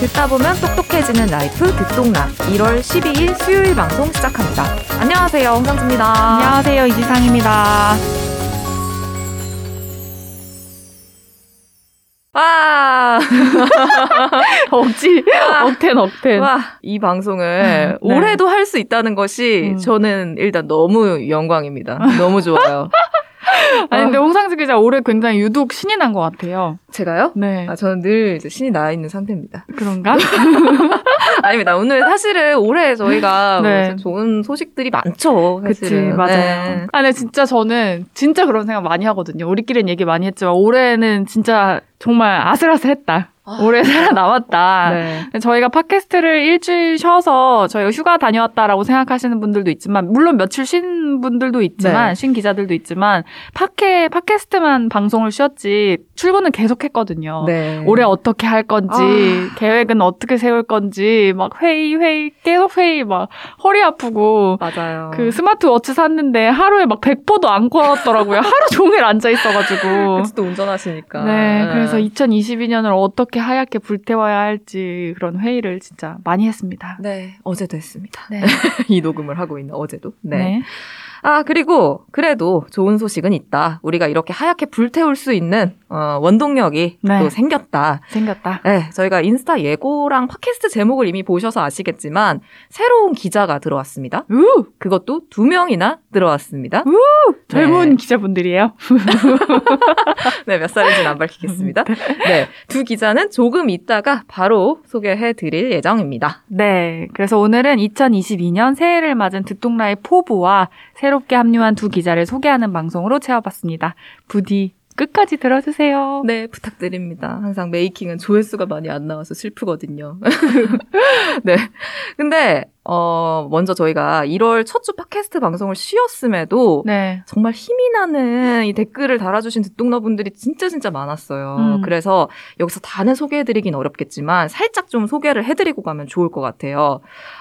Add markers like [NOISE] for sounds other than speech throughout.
듣다 보면 똑똑해지는 라이프 듣똑라 1월 12일 수요일 방송 시작합니다. 안녕하세요. 홍상지입니다. 안녕하세요. 이지상입니다. 와! [LAUGHS] 억지, 억텐, 억텐. 와, 이 방송을 네. 올해도 할 수 있다는 것이 음. 저는 일단 너무 영광입니다. 너무 좋아요. 아니, 근데 홍상지 기자 올해 굉장히 유독 신이 난 것 같아요. 제가요? 네. 아, 저는 늘 이제 신이 나 있는 상태입니다. 그런가? [LAUGHS] [LAUGHS] 아닙니다. 오늘 사실은 올해 저희가 [LAUGHS] 네. 좋은 소식들이 많죠. 그치, 사실은. 맞아요. 네. 아, 근데 진짜 저는 진짜 그런 생각 많이 하거든요. 우리끼리는 얘기 많이 했지만 올해는 진짜 정말 아슬아슬했다. 아. 올해 살아남았다. [LAUGHS] 네. 저희가 팟캐스트를 일주일 쉬어서 저희가 휴가 다녀왔다라고 생각하시는 분들도 있지만 물론 며칠 쉰 분들도 있지만 네. 쉰 기자들도 있지만 팟캐 팟캐스트만 방송을 쉬었지 출근은 계속 했거든요. 네. 올해 어떻게 할 건지 아. 계획은 어떻게 세울 건지 막 회의 회의 계속 회의 막 허리 아프고 맞아요. 그 스마트워치 샀는데 하루에 막 100포도 안 걸었더라고요. [LAUGHS] 하루 종일 앉아 있어가지고. 그치, 또 운전하시니까. 네, 그래서 2022년을 어떻게 하얗게 불태워야 할지 그런 회의를 진짜 많이 했습니다. 네, 어제도 했습니다. 네. [LAUGHS] 이 녹음을 하고 있는 어제도. 네. 네. 아, 그리고 그래도 좋은 소식은 있다. 우리가 이렇게 하얗게 불태울 수 있는 어, 원동력이 네. 또 생겼다. 생겼다. 네, 저희가 인스타 예고랑 팟캐스트 제목을 이미 보셔서 아시겠지만 새로운 기자가 들어왔습니다. 우! 그것도 두 명이나 들어왔습니다. 젊은 네. 기자분들이에요. [LAUGHS] 네, 몇 살인지는 안 밝히겠습니다. 네, 두 기자는 조금 있다가 바로 소개해 드릴 예정입니다. 네. 그래서 오늘은 2022년 새해를 맞은 듣동라의 포부와 새 롭게 합류한 두 기자를 소개하는 방송으로 채워봤습니다. 부디 끝까지 들어주세요. 네, 부탁드립니다. 항상 메이킹은 조회수가 많이 안 나와서 슬프거든요. [LAUGHS] 네. 근데, 어, 먼저 저희가 1월 첫 주 팟캐스트 방송을 쉬었음에도 네. 정말 힘이 나는 이 댓글을 달아주신 듣동너분들이 진짜 진짜 많았어요. 음. 그래서 여기서 다는 소개해드리긴 어렵겠지만 살짝 좀 소개를 해드리고 가면 좋을 것 같아요.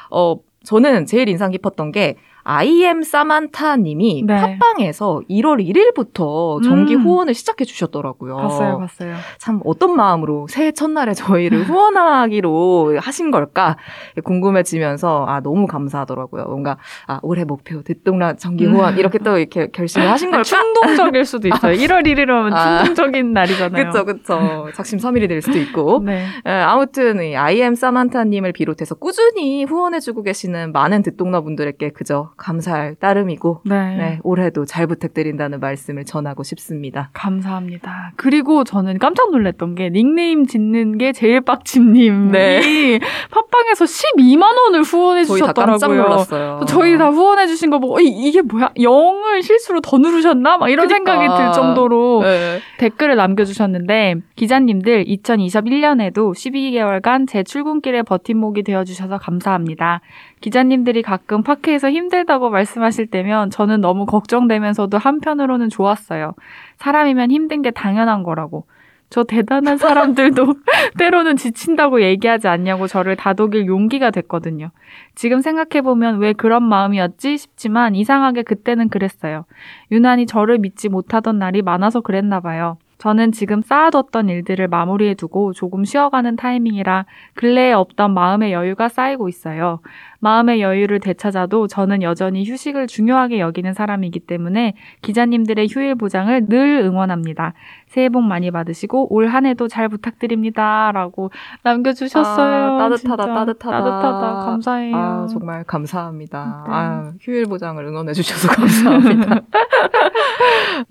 어, 저는 제일 인상 깊었던 게 IM 사만타 님이 네. 팟빵에서 1월 1일부터 정기 음. 후원을 시작해 주셨더라고요. 봤어요, 봤어요. 참 어떤 마음으로 새해 첫날에 저희를 [LAUGHS] 후원하기로 하신 걸까 궁금해지면서 아 너무 감사하더라고요. 뭔가 아 올해 목표 듣동라 정기 후원 음. 이렇게 또 이렇게 결심을 하신 걸까? 충동적일 수도 있어요. [LAUGHS] 1월 1일이면 아. 충동적인 날이잖아요. 그쵸 그쵸 작심 삼일이 될 수도 있고 네. 예, 아무튼 이 IM 사만타 님을 비롯해서 꾸준히 후원해 주고 계시는 많은 듣동나 분들에게 그저 감사할 따름이고 네. 네, 올해도 잘 부탁드린다는 말씀을 전하고 싶습니다. 감사합니다. 그리고 저는 깜짝 놀랐던 게 닉네임 짓는 게 제일 빡침님이 네. 팟빵에서 12만 원을 후원해 저희 다 주셨더라고요. 놀랐어요. 저희 다 후원해 주신 거 보고 이, 이게 뭐야? 0을 실수로 더 누르셨나? 막 이런 그러니까. 생각이 들 정도로 네. 댓글을 남겨주셨는데 기자님들 2021년에도 12개월간 제 출근길에 버팀목이 되어주셔서 감사합니다. 기자님들이 가끔 파크에서 힘들다고 말씀하실 때면 저는 너무 걱정되면서도 한편으로는 좋았어요. 사람이면 힘든 게 당연한 거라고. 저 대단한 사람들도 [LAUGHS] 때로는 지친다고 얘기하지 않냐고 저를 다독일 용기가 됐거든요. 지금 생각해보면 왜 그런 마음이었지 싶지만 이상하게 그때는 그랬어요. 유난히 저를 믿지 못하던 날이 많아서 그랬나 봐요. 저는 지금 쌓아뒀던 일들을 마무리해두고 조금 쉬어가는 타이밍이라 근래에 없던 마음의 여유가 쌓이고 있어요. 마음의 여유를 되찾아도 저는 여전히 휴식을 중요하게 여기는 사람이기 때문에 기자님들의 휴일 보장을 늘 응원합니다. 새해 복 많이 받으시고 올 한 해도 잘 부탁드립니다. 라고 남겨주셨어요. 아, 따뜻하다, 진짜. 따뜻하다. 따뜻하다. 감사해요. 아, 정말 감사합니다. 네. 아, 휴일 보장을 응원해주셔서 [LAUGHS] 감사합니다. [LAUGHS]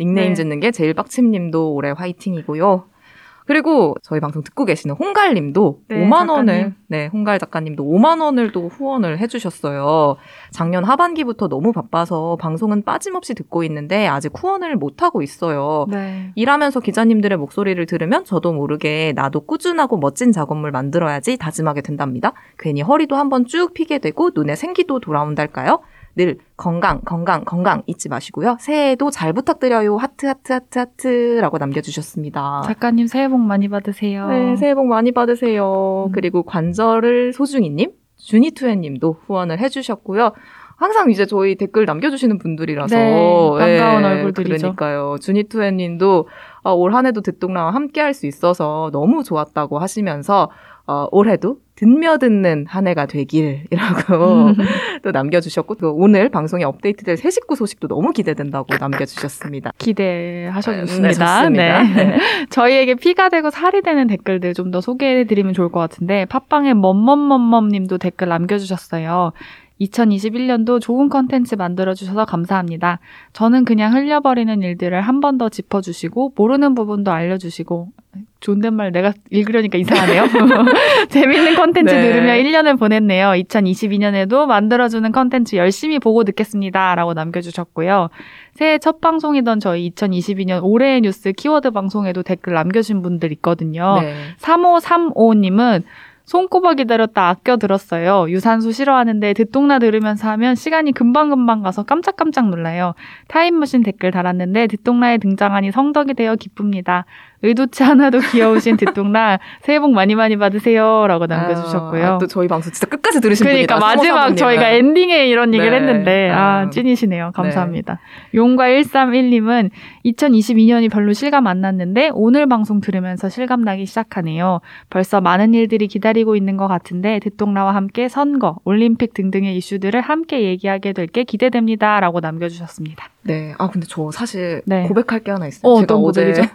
닉네임 네. 짓는 게 제일 빡침님도 올해 화이팅이고요. 그리고 저희 방송 듣고 계시는 홍갈님도 네, 5만 원을 작가님. 네 홍갈 작가님도 5만 원을 또 후원을 해주셨어요. 작년 하반기부터 너무 바빠서 방송은 빠짐없이 듣고 있는데 아직 후원을 못 하고 있어요. 네. 일하면서 기자님들의 목소리를 들으면 저도 모르게 나도 꾸준하고 멋진 작업물 만들어야지 다짐하게 된답니다. 괜히 허리도 한번 쭉 피게 되고 눈에 생기도 돌아온달까요? 늘 건강, 건강, 건강 잊지 마시고요. 새해에도 잘 부탁드려요. 하트, 하트, 하트, 하트라고 남겨주셨습니다. 작가님 새해 복 많이 받으세요. 네, 새해 복 많이 받으세요. 음. 그리고 관절을 소중이님, 주니투애님도 후원을 해주셨고요. 항상 이제 저희 댓글 남겨주시는 분들이라서 네, 반가운 예, 얼굴들이죠. 그러니까요. 주니투애님도 아, 올 한해도 듣동라와 함께할 수 있어서 너무 좋았다고 하시면서 어, 올해도 듣며 듣는 한 해가 되길이라고 음. [LAUGHS] 또 남겨주셨고 또 오늘 방송에 업데이트될 새 식구 소식도 너무 기대된다고 남겨주셨습니다. 기대하셔주습니다. 네, 좋습니다. 네. 저희에게 피가 되고 살이 되는 댓글들 좀 더 소개해드리면 좋을 것 같은데 팟빵의 멈멈멈멈님도 댓글 남겨주셨어요. 2021년도 좋은 컨텐츠 만들어주셔서 감사합니다. 저는 그냥 흘려버리는 일들을 한 번 더 짚어주시고 모르는 부분도 알려주시고 존댓말 내가 읽으려니까 이상하네요. [LAUGHS] 재밌는 컨텐츠 네. 들으며 1년을 보냈네요. 2022년에도 만들어주는 컨텐츠 열심히 보고 듣겠습니다. 라고 남겨주셨고요. 새해 첫 방송이던 저희 2022년 올해의 뉴스 키워드 방송에도 댓글 남겨주신 분들 있거든요. 네. 3535님은 손꼽아 기다렸다 아껴 들었어요. 유산소 싫어하는데 듣동나 들으면서 하면 시간이 금방금방 가서 깜짝깜짝 놀라요. 타임머신 댓글 달았는데 듣동나에 등장하니 성덕이 되어 기쁩니다. 의도치 않아도 귀여우신 듣동나 [LAUGHS] 새해 복 많이 많이 받으세요. 라고 남겨주셨고요. 아, 또 저희 방송 진짜 끝까지 들으신 그러니까 분이다. 마지막. 저희가 엔딩에 이런 얘기를 네. 했는데 아 아. 찐이시네요. 감사합니다. 용과 131님은 2022년이 별로 실감 안 났는데 오늘 방송 들으면서 실감 나기 시작하네요. 벌써 많은 일들이 기다리고 있는 것 같은데 듣동라와 함께 선거, 올림픽 등등의 이슈들을 함께 얘기하게 될 게 기대됩니다라고 남겨주셨습니다. 네. 아 근데 저 사실 네. 고백할 게 하나 있어요. 어, 제가 어제?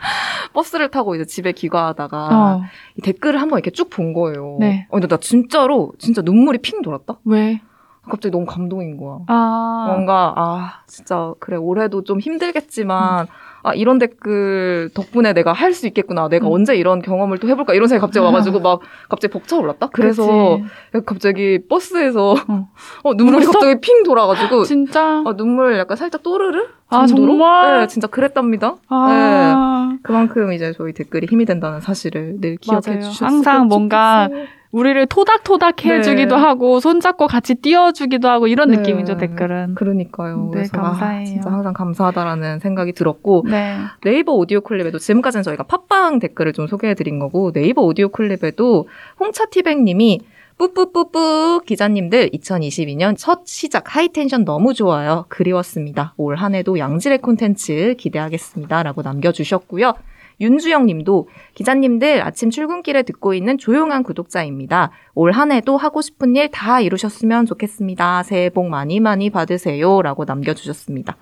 [LAUGHS] 버스를 타고 이제 집에 귀가하다가 어, 이 댓글을 한번 이렇게 쭉 본 거예요. 네. 어, 근데 나 진짜로 진짜 눈물이 핑 돌았다. 왜? 갑자기 너무 감동인 거야. 아, 뭔가 아 진짜 그래 올해도 좀 힘들겠지만 아 이런 댓글 덕분에 내가 할 수 있겠구나 내가 음. 언제 이런 경험을 또 해볼까 이런 생각이 갑자기 와가지고 막 갑자기 벅차올랐다 그래서 그치. 갑자기 버스에서 어. [LAUGHS] 어, 눈물이 울었어? 갑자기 핑 돌아가지고 진짜 어, 눈물 약간 살짝 또르르 아, 정도로? 정말? 네 진짜 그랬답니다 아. 그만큼 이제 저희 댓글이 힘이 된다는 사실을 늘 기억해. 주셨으면 항상 뭔가 좋겠어요. 우리를 토닥토닥 네. 해주기도 하고 손잡고 같이 띄워주기도 하고 이런 네. 느낌이죠 댓글은. 그러니까요 네, 그래서 감사해요. 아, 진짜 항상 감사하다라는 생각이 들었고 네. 네이버 오디오 클립에도 지금까지는 저희가 팟빵 댓글을 좀 소개해드린 거고 네이버 오디오 클립에도 홍차티백님이 뿌뿌뿌뿌 기자님들 2022년 첫 시작 high tension 너무 좋아요. 그리웠습니다. 올 한 해도 양질의 콘텐츠 기대하겠습니다. 라고 남겨주셨고요. 윤주영 님도 기자님들 아침 출근길에 듣고 있는 조용한 구독자입니다. 올 한 해도 하고 싶은 일 다 이루셨으면 좋겠습니다. 새해 복 많이 많이 받으세요. 라고 남겨주셨습니다.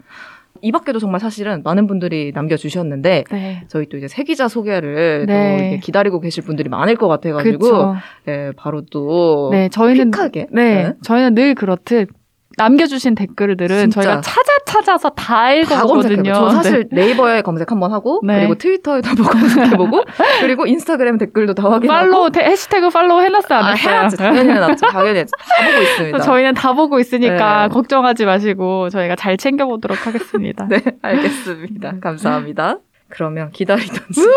이 밖에도 정말 사실은 많은 분들이 남겨주셨는데 네. 저희 또 이제 새 기자 소개를 네. 또 기다리고 계실 분들이 많을 것 같아가지고. 네, 바로 또 네, 저희는 퀵하게 네, 네. 저희는 늘 그렇듯 남겨주신 댓글들은 진짜. 저희가 찾아 찾아서 다다 읽어보거든요. 저 사실 네 이버에 검색 한번 하고 네. 그리고 트위터에도 한번 검색해보고 [LAUGHS] 그리고 인스타그램 댓글도 다 네. 확인하고 팔로우 태- 해시태그 팔로우 해놨어요, 안 아? 해야지 당연히 해놨죠. [LAUGHS] 당연히. 다 보고 있습니다. 저희는 다 보고 있으니까 네. 걱정하지 마시고 저희가 잘 챙겨보도록 하겠습니다. [LAUGHS] 네, 알겠습니다. 감사합니다. 그러면 기다리던 시간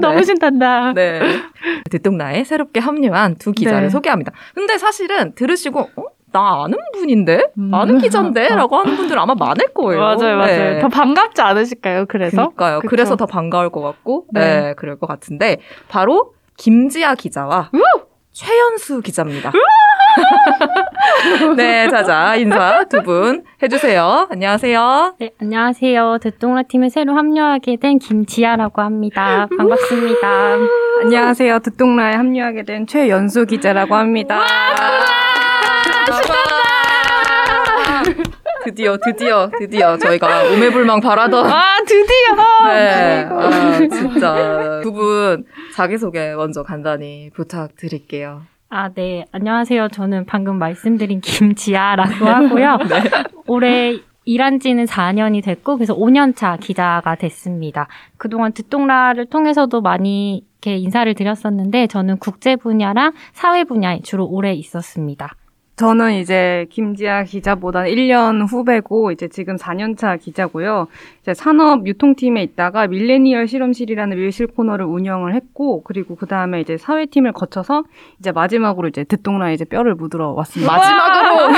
너무 네. 신난다. 네. 듣동나에 새롭게 합류한 두 기자를 네. 소개합니다. 근데 사실은 들으시고, 어? 나 아는 분인데? 음. 아는 기자인데? [LAUGHS] 라고 하는 분들 아마 많을 거예요. 맞아요, 맞아요. 네. 더 반갑지 않으실까요? 그래서 그러니까요. 그쵸. 그래서 더 반가울 것 같고, 네. 네. 그럴 것 같은데, 바로 김지아 기자와 최연수 기자입니다. [LAUGHS] 네, 자자, 인사 두 분 해주세요. 안녕하세요. 네, 안녕하세요. 듣동라 팀에 새로 합류하게 된 김지아라고 합니다. 반갑습니다. 안녕하세요. 듣동라에 합류하게 된 최연수 기자라고 합니다. 드디어, 드디어, 드디어 저희가 오매불망 바라던 아 드디어 네. 아, 진짜. 두 분 자기소개 먼저 간단히 부탁드릴게요. 아, 네. 안녕하세요. 저는 방금 말씀드린 김지아라고 하고요. [LAUGHS] 올해 일한 지는 4년이 됐고, 그래서 5년차 기자가 됐습니다. 그동안 듣동라를 통해서도 많이 이렇게 인사를 드렸었는데, 저는 국제 분야랑 사회 분야에 주로 오래 있었습니다. 저는 이제 김지아 기자보다 1년 후배고 이제 지금 4년차 기자고요. 이제 산업 유통팀에 있다가 밀레니얼 실험실이라는 밀실 코너를 운영을 했고 그리고 그 다음에 이제 사회팀을 거쳐서 이제 마지막으로 이제 듣동라에 이제 뼈를 묻으러 왔습니다. 마지막으로! 어,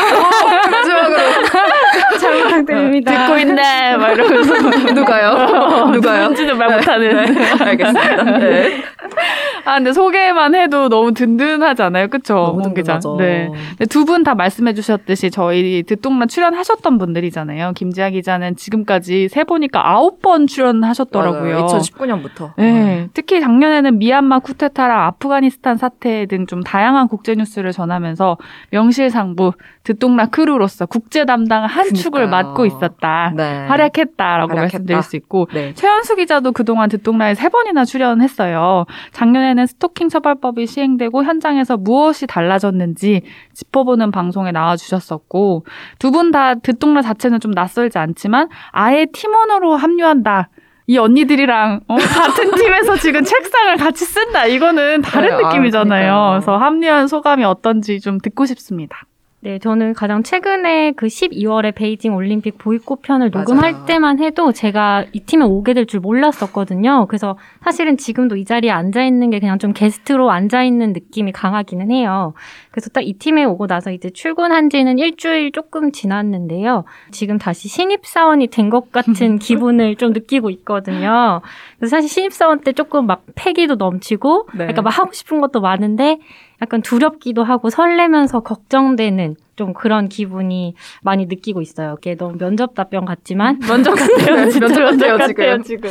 마지막으로! [LAUGHS] 잘 부탁드립니다. 듣고 있네 막 이러면서 [LAUGHS] 누가요? 누가요? 뭔지는 말 네, 못하는 네, 알겠습니다. 네. [LAUGHS] 아, 근데 소개만 해도 너무 든든하잖아요. 그쵸? 홍 기자. 네. 두 분 다 말씀해 주셨듯이 저희 듣동란 출연하셨던 분들이잖아요. 김지아 기자는 지금까지 세 보니까 아홉 번 출연하셨더라고요. 2019년부터. 네. 특히 작년에는 미얀마 쿠데타랑 아프가니스탄 사태 등 좀 다양한 국제 뉴스를 전하면서 명실상부 듣동란 크루로서 국제 담당 한 축을 그러니까요. 맡고 있었다. 네. 활약했다라고 활약했다. 말씀드릴 수 있고 네. 최연수 기자도 그동안 듣동라에 세 번이나 출연했어요. 작년에 는 스토킹 처벌법이 시행되고 현장에서 무엇이 달라졌는지 짚어보는 방송에 나와주셨었고 두 분 다 듣동라 자체는 좀 낯설지 않지만 아예 팀원으로 합류한다. 이 언니들이랑 어, 같은 팀에서 지금 책상을 같이 쓴다. 이거는 다른 네, 아, 느낌이잖아요. 그러니까요. 그래서 합류한 소감이 어떤지 좀 듣고 싶습니다. 네, 저는 가장 최근에 그 12월에 베이징 올림픽 보이콧 편을 맞아요. 녹음할 때만 해도 제가 이 팀에 오게 될 줄 몰랐었거든요. 그래서 사실은 지금도 이 자리에 앉아 있는 게 그냥 좀 게스트로 앉아 있는 느낌이 강하기는 해요. 그래서 딱 이 팀에 오고 나서 이제 출근한 지는 일주일 조금 지났는데요. 지금 다시 신입사원이 된 것 같은 [LAUGHS] 기분을 좀 느끼고 있거든요. 그래서 사실 신입사원 때 조금 막 패기도 넘치고 네. 약간 막 하고 싶은 것도 많은데 약간 두렵기도 하고 설레면서 걱정되는 좀 그런 기분이 많이 느끼고 있어요. 이게 너무 면접 답변 같지만 먼저 같아요. 진짜 [LAUGHS] 면접 면접 같아요, 지금. 지금.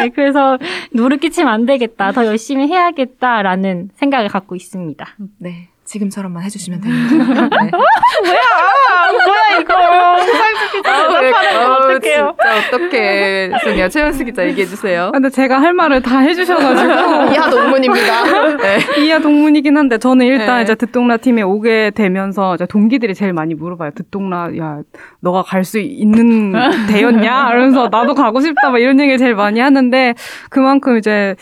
네, 그래서 누를 끼치면 안 되겠다. 더 열심히 해야겠다라는 생각을 갖고 있습니다. 네. 지금처럼만 해주시면 됩니다. 네. [LAUGHS] 뭐야 이거. 아, 왜, 어, 어떡해요. 진짜 어떡해. 죄송해요. 최연수 기자 얘기해 주세요. 근데 제가 할 말을 다 해주셔가지고 [LAUGHS] 이하 동문입니다. [LAUGHS] 네. 이하 동문이긴 한데 저는 일단 네. 이제 듣동라 팀에 오게 되면서 이제 동기들이 제일 많이 물어봐요. 듣동라 야 너가 갈 수 있는 대였냐? 이러면서 나도 가고 싶다 막 이런 얘기를 제일 많이 하는데 그만큼 이제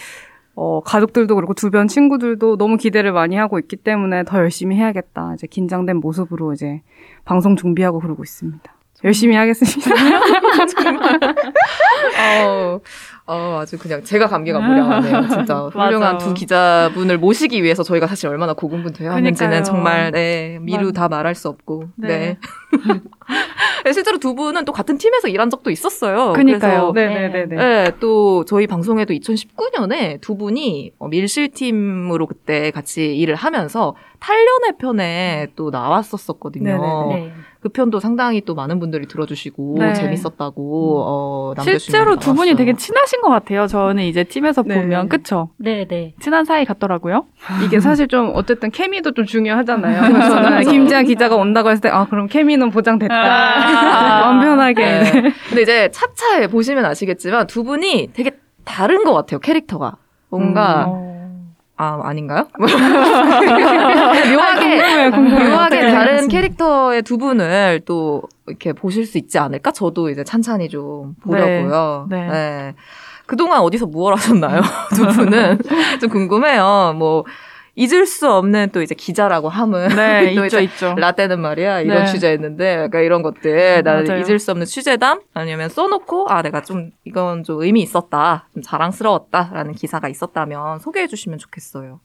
어, 가족들도 그렇고 주변 친구들도 너무 기대를 많이 하고 있기 때문에 더 열심히 해야겠다. 이제 긴장된 모습으로 이제 방송 준비하고 그러고 있습니다. 열심히 하겠습니다. [LAUGHS] 어, 어, 아주 그냥 제가 감기가 무량하네요. 진짜 [LAUGHS] 훌륭한. 두 기자분을 모시기 위해서 저희가 사실 얼마나 고군분투해야 하는지는. 정말 네, 미루 맞- 다 말할 수 없고. 네. 네. [LAUGHS] 네, 실제로 두 분은 또 같은 팀에서 일한 적도 있었어요. 그러니까요. 그래서 네네네네. 네, 또 저희 방송에도 2019년에 두 분이 어, 밀실팀으로 그때 같이 일을 하면서 탈련의 편에 또 나왔었었거든요. 네네네. 네. 그 편도 상당히 또 많은 분들이 들어주시고 네. 재밌었다고 어, 남겨주신 실제로 두 분이. 되게 친하신 것 같아요. 저는 이제 팀에서 네. 보면 그쵸? 네, 네. 친한 사이 같더라고요. 이게 사실 좀 어쨌든 케미도 좀 중요하잖아요. [LAUGHS] 저는. 김지아 기자가 온다고 했을 때 아 그럼 케미는 보장됐다. 아. 마음 편하게. 네. 근데 이제 차차에 보시면 아시겠지만 두 분이 되게 다른 것 같아요 캐릭터가 뭔가 어. 아 아닌가요? [LAUGHS] 묘하게 궁금해요, 궁금해요. 묘하게 어떻게 다른. 캐릭터의 두 분을 또 이렇게 보실 수 있지 않을까? 저도 이제 찬찬히 좀 보려고요. 네. 네. 그동안 어디서 무얼 하셨나요? [LAUGHS] 두 분은 좀 궁금해요. 뭐 잊을 수 없는 또 이제 기자라고 함은 네, [LAUGHS] 또 있죠, 이제 있죠. 라떼는 말이야 이런 네. 주제였는데 약간 이런 것들 나는 맞아요. 잊을 수 없는 취재담 아니면 써놓고 아 내가 좀 이건 좀 의미 있었다 좀 자랑스러웠다라는 기사가 있었다면 소개해 주시면 좋겠어요.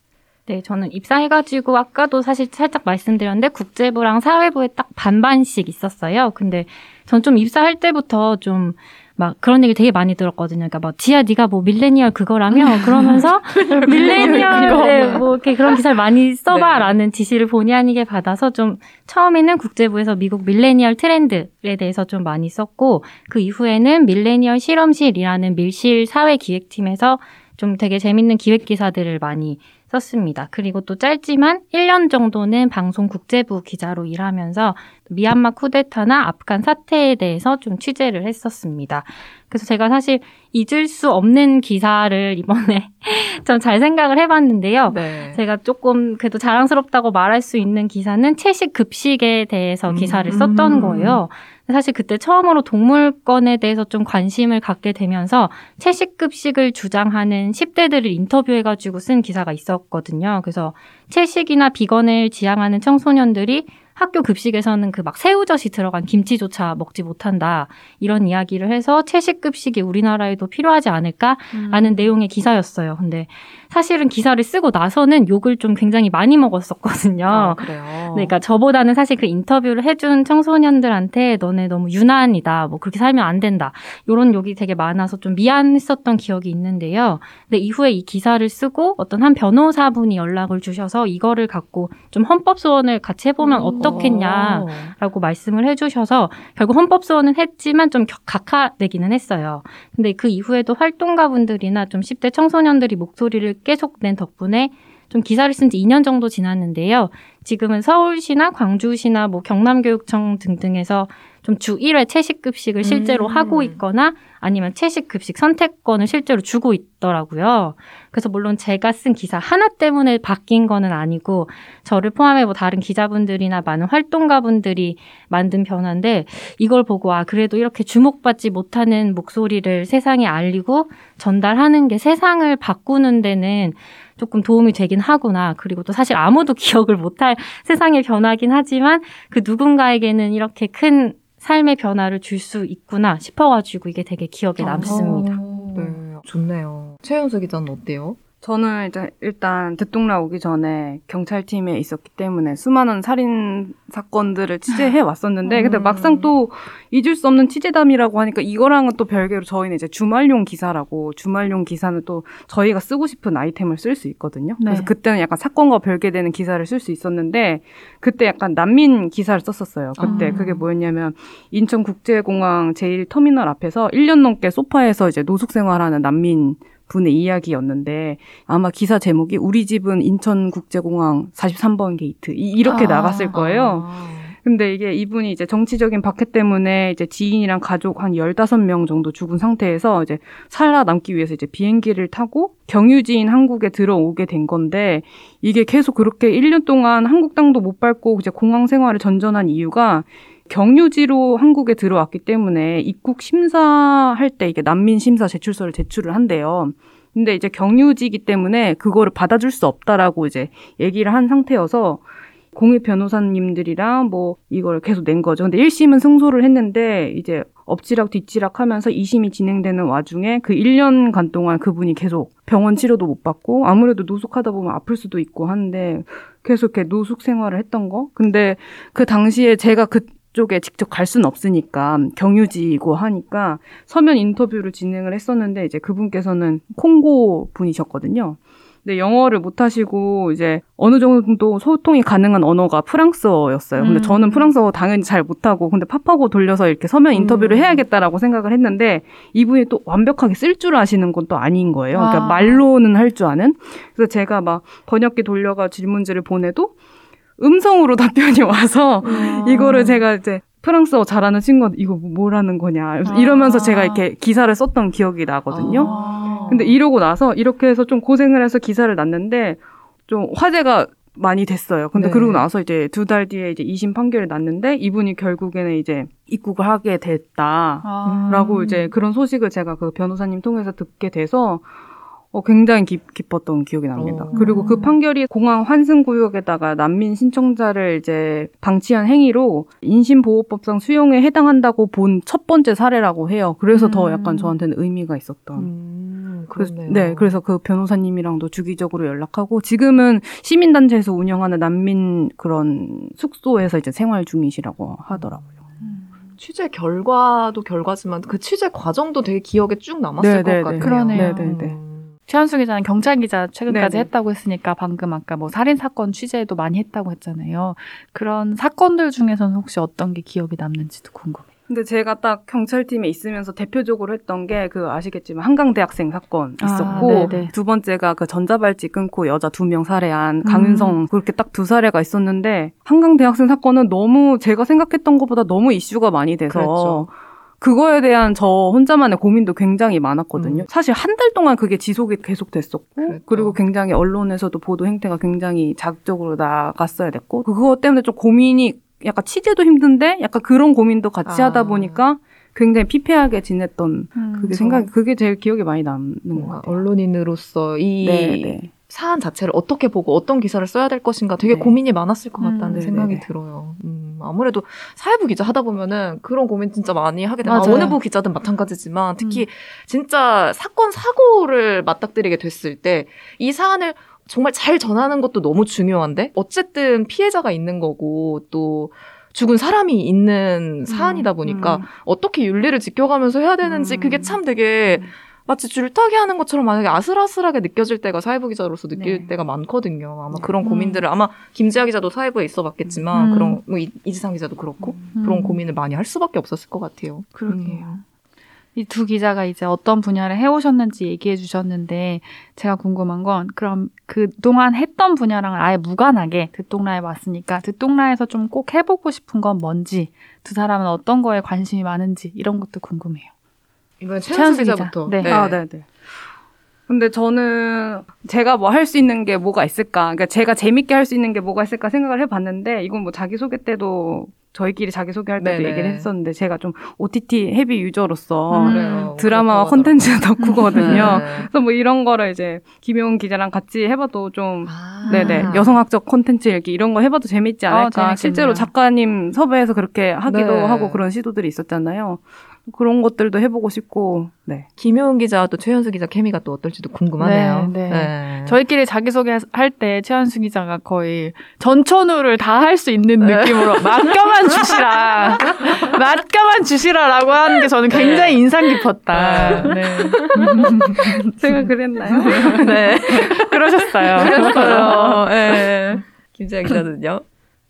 네, 저는 입사해가지고 아까도 사실 살짝 말씀드렸는데 국제부랑 사회부에 딱 반반씩 있었어요. 근데 전 좀 입사할 때부터 좀 막 그런 얘기 되게 많이 들었거든요. 그러니까 막 지야 네가 뭐 밀레니얼 그거라며? 그러면서 [LAUGHS] 밀레니얼에 뭐 이렇게 그런 기사를 많이 써봐라는 지시를 본의 아니게 받아서 좀 처음에는 국제부에서 미국 밀레니얼 트렌드에 대해서 좀 많이 썼고 그 이후에는 밀레니얼 실험실이라는 밀실 사회 기획팀에서 좀 되게 재밌는 기획 기사들을 많이 썼습니다. 그리고 또 짧지만 1년 정도는 방송 국제부 기자로 일하면서 미얀마 쿠데타나 아프간 사태에 대해서 좀 취재를 했었습니다. 그래서 제가 사실 잊을 수 없는 기사를 [LAUGHS] 이번에 좀 잘 생각을 해봤는데요. 네. 제가 조금 그래도 자랑스럽다고 말할 수 있는 기사는 채식 급식에 대해서 음. 기사를 썼던 거예요. 사실 그때 처음으로 동물권에 대해서 좀 관심을 갖게 되면서 채식 급식을 주장하는 10대들을 인터뷰해가지고 쓴 기사가 있었거든요. 그래서 채식이나 비건을 지향하는 청소년들이 학교 급식에서는 그 막 새우젓이 들어간 김치조차 먹지 못한다. 이런 이야기를 해서 채식 급식이 우리나라에도 필요하지 않을까 라는 음. 내용의 기사였어요. 근데 사실은 기사를 쓰고 나서는 욕을 좀 굉장히 많이 먹었었거든요. 아, 그래요. 네, 그러니까 저보다는 사실 그 인터뷰를 해준 청소년들한테 너네 너무 유난이다, 뭐 그렇게 살면 안 된다, 이런 욕이 되게 많아서 좀 미안했었던 기억이 있는데요. 근데 이후에 이 기사를 쓰고 어떤 한 변호사분이 연락을 주셔서 이거를 갖고 좀 헌법 소원을 같이 해보면 음. 어 떻겠냐라고 말씀을 해주셔서 결국 헌법 소원은 했지만 좀 격- 각하되기는 했어요. 근데 그 이후에도 활동가분들이나 좀 10대 청소년들이 목소리를 계속 낸 덕분에 좀 기사를 쓴 지 2년 정도 지났는데요. 지금은 서울시나 광주시나 뭐 경남교육청 등등에서 좀 주 1회 채식 급식을 실제로 음. 하고 있거나 아니면 채식 급식 선택권을 실제로 주고 있더라고요. 그래서 물론 제가 쓴 기사 하나 때문에 바뀐 거는 아니고 저를 포함해 뭐 다른 기자분들이나 많은 활동가분들이 만든 변화인데 이걸 보고 아 그래도 이렇게 주목받지 못하는 목소리를 세상에 알리고 전달하는 게 세상을 바꾸는 데는 조금 도움이 되긴 하구나. 그리고 또 사실 아무도 [LAUGHS] 기억을 못할 세상의 변화긴 하지만 그 누군가에게는 이렇게 큰 삶의 변화를 줄 수 있구나 싶어가지고 이게 되게 기억에 남습니다. 어, 네, 좋네요. 최윤수 기자는 어때요? 저는 일단, 일단 듣동라 오기 전에 경찰팀에 있었기 때문에 수많은 살인 사건들을 취재해 왔었는데, 근데 음. 막상 또 잊을 수 없는 취재담이라고 하니까 이거랑은 또 별개로 저희는 이제 주말용 기사라고 주말용 기사는 또 저희가 쓰고 싶은 아이템을 쓸 수 있거든요. 네. 그래서 그때는 약간 사건과 별개되는 기사를 쓸 수 있었는데 그때 약간 난민 기사를 썼었어요. 그때 아. 그게 뭐였냐면 인천국제공항 제1터미널 앞에서 1년 넘게 소파에서 이제 노숙 생활하는 난민 분의 이야기였는데 아마 기사 제목이 우리 집은 인천국제공항 43번 게이트 이- 이렇게 아. 나갔을 거예요. 아. 근데 이게 이분이 이제 정치적인 박해 때문에 이제 지인이랑 가족 한 15명 정도 죽은 상태에서 이제 살아남기 위해서 이제 비행기를 타고 경유지인 한국에 들어오게 된 건데 이게 계속 그렇게 1년 동안 한국 땅도 못 밟고 이제 공항 생활을 전전한 이유가 경유지로 한국에 들어왔기 때문에 입국 심사할 때 이게 난민 심사 제출서를 제출을 한대요. 근데 이제 경유지이기 때문에 그거를 받아줄 수 없다라고 이제 얘기를 한 상태여서 공익 변호사님들이랑 뭐 이걸 계속 낸 거죠. 근데 1심은 승소를 했는데 이제 엎지락 뒤치락 하면서 2심이 진행되는 와중에 그 1년간 동안 그분이 계속 병원 치료도 못 받고 아무래도 노숙하다 보면 아플 수도 있고 하는데 계속 이렇게 노숙 생활을 했던 거. 근데 그 당시에 제가 그 쪽에 직접 갈 수는 없으니까 경유지이고 하니까 서면 인터뷰를 진행을 했었는데 이제 그분께서는 콩고 분이셨거든요. 근데 영어를 못 하시고 이제 어느 정도 소통이 가능한 언어가 프랑스어였어요. 근데 음. 저는 프랑스어 당연히 잘 못하고 근데 팝하고 돌려서 이렇게 서면 인터뷰를 음. 해야겠다라고 생각을 했는데 이분이 또 완벽하게 쓸 줄 아시는 건 또 아닌 거예요. 그러니까 아. 말로는 할 줄 아는. 그래서 제가 막 번역기 돌려가 질문지를 보내도 음성으로 [LAUGHS] 답변이 와서 아. 이거를 제가 이제 프랑스어 잘하는 친구한테 이거 뭐- 뭐라는 거냐 아. 이러면서 제가 이렇게 기사를 썼던 기억이 나거든요. 아. 근데 이러고 나서 이렇게 해서 좀 고생을 해서 기사를 났는데 좀 화제가 많이 됐어요. 근데 네. 그러고 나서 이제 두 달 뒤에 이제 2심 판결이 났는데 이분이 결국에는 이제 입국을 하게 됐다. 아. 라고 이제 그런 소식을 제가 그 변호사님 통해서 듣게 돼서 어, 굉장히 기, 기뻤던 기억이 납니다. 어. 그리고 그 판결이 공항 환승구역에다가 난민 신청자를 이제 방치한 행위로 인신보호법상 수용에 해당한다고 본 첫 번째 사례라고 해요. 그래서 더 음. 약간 저한테는 의미가 있었던. 음, 그래서. 네, 그래서 그 변호사님이랑도 주기적으로 연락하고 지금은 시민단체에서 운영하는 난민 그런 숙소에서 이제 생활 중이시라고 하더라고요. 취재 결과도 결과지만 그 취재 과정도 되게 기억에 쭉 남았을 네, 것 네, 같아요. 네. 그러네요. 네, 네, 네. 음. 최한수 기자는 경찰 기자 최근까지 네네. 했다고 했으니까 방금 아까 뭐 살인 사건 취재도 많이 했다고 했잖아요. 그런 사건들 중에서는 혹시 어떤 게 기억에 남는지도 궁금해요. 근데 제가 딱 경찰팀에 있으면서 대표적으로 했던 게 그 아시겠지만 한강 대학생 사건 아, 있었고 네네. 두 번째가 그 전자발찌 끊고 여자 두 명 살해한 강윤성 그렇게 딱 두 사례가 있었는데 한강 대학생 사건은 너무 제가 생각했던 것보다 너무 이슈가 많이 돼서 그랬죠. 그거에 대한 저 혼자만의 고민도 굉장히 많았거든요. 음. 사실 한 달 동안 그게 지속이 계속 됐었고, 그랬죠. 그리고 굉장히 언론에서도 보도 행태가 굉장히 자극적으로 나갔어야 됐고, 그거 때문에 좀 고민이 약간 취재도 힘든데, 약간 그런 고민도 같이 아. 하다 보니까 굉장히 피폐하게 지냈던 음, 그게 생각이, 그게 제일 기억에 많이 남는 것 같아요. 언론인으로서 이 네, 네. 사안 자체를 어떻게 보고 어떤 기사를 써야 될 것인가 되게 네. 고민이 많았을 것 같다는 음, 생각이. 들어요. 음, 아무래도 사회부 기자 하다 보면은 그런 고민 진짜 많이 하게 되고 아. 어느 부 기자든 마찬가지지만 특히 음. 진짜 사건 사고를 맞닥뜨리게 됐을 때 이 사안을 정말 잘 전하는 것도 너무 중요한데 어쨌든 피해자가 있는 거고 또 죽은 사람이 있는 사안이다 보니까 음. 어떻게 윤리를 지켜가면서 해야 되는지 음. 그게 참 되게 마치 줄타기 하는 것처럼 만약에 아슬아슬하게 느껴질 때가 사회부 기자로서 느낄 네. 때가 많거든요. 아마 네. 그런 음. 고민들을 아마 김지아 기자도 사회부에 있어 봤겠지만 음. 그런 뭐 이- 이지상 기자도 그렇고 그런 음. 고민을 많이 할 수밖에 없었을 것 같아요. 그러게요. 이두 기자가 이제 어떤 분야를 해오셨는지 얘기해 주셨는데 제가 궁금한 건 그럼 그동안 했던 분야랑 아예 무관하게 듣동라에 왔으니까 듣동라에서 좀 꼭 해보고 싶은 건 뭔지 두 사람은 어떤 거에 관심이 많은지 이런 것도 궁금해요. 최현수 기자. 기자부터. 네. 아, 네, 네. 근데 저는 제가 뭐 할 수 있는 게 뭐가 있을까? 그러니까 제가 재밌게 할 수 있는 게 뭐가 있을까 생각을 해봤는데 이건 뭐 자기 소개 때도 저희끼리 자기 소개할 때도 네네. 얘기를 했었는데 제가 좀 OTT 헤비 유저로서 음. 드라마와 콘텐츠 덕후거든요. [LAUGHS] 네. 그래서 뭐 이런 거를 이제 김용훈 기자랑 같이 해봐도 좀 아. 네네 여성학적 콘텐츠 읽기 이런 거 해봐도 재밌지 아, 않을까. 재밌겠네요. 실제로 작가님 섭외해서 그렇게 하기도 네. 하고 그런 시도들이 있었잖아요. 그런 것들도 해보고 싶고 네. 김효은 기자와 또 최현수 기자 케미가 또 어떨지도 궁금하네요. 네, 네. 저희끼리 자기소개 할 때 최한수 기자가 거의 전천후를 다 할 수 있는 네. 느낌으로 [LAUGHS] 맡겨만 주시라. 맡겨만 주시라라고 하는 게 저는 굉장히 인상 깊었다. 네. [LAUGHS] 제가 그랬나요? 네. 그러셨어요. 그랬어요. [LAUGHS] 네. 김지아 기자는요?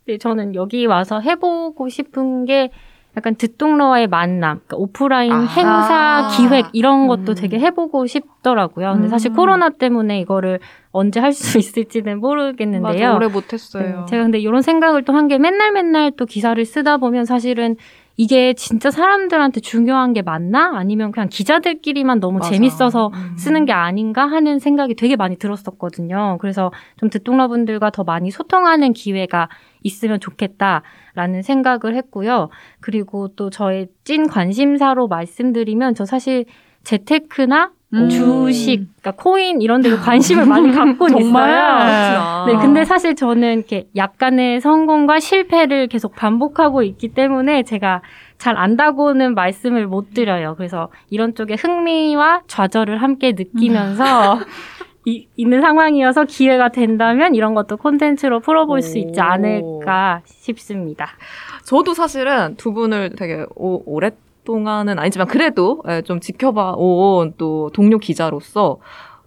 네, 저는 여기 와서 해보고 싶은 게 약간 듣동러와의 만남, 그러니까 오프라인 아. 행사 기획 이런 것도 음. 되게 해보고 싶더라고요. 근데 사실 음. 코로나 때문에 이거를 언제 할 수 [LAUGHS] 있을지는 모르겠는데요. 맞아, 오래 못했어요. 네, 제가 근데 이런 생각을 또 한 게 맨날 맨날 또 기사를 쓰다 보면 사실은 이게 진짜 사람들한테 중요한 게 맞나? 아니면 그냥 기자들끼리만 너무 맞아. 재밌어서 음. 쓰는 게 아닌가 하는 생각이 되게 많이 들었었거든요. 그래서 좀 듣동러분들과 더 많이 소통하는 기회가 있으면 좋겠다라는 생각을 했고요. 그리고 또 저의 찐 관심사로 말씀드리면 저 사실 재테크나 음. 주식, 그러니까 코인 이런 데도 관심을 많이 [LAUGHS] 갖고 있어요. 네, 근데 사실 저는 이렇게 약간의 성공과 실패를 계속 반복하고 있기 때문에 제가 잘 안다고는 말씀을 못 드려요. 그래서 이런 쪽에 흥미와 좌절을 함께 느끼면서 [LAUGHS] 이, 있는 상황이어서 기회가 된다면 이런 것도 콘텐츠로 풀어볼 수 있지 오. 않을까 싶습니다. 저도 사실은 두 분을 되게 오, 오랫동안은 아니지만 그래도 예, 좀 지켜봐 온 또 동료 기자로서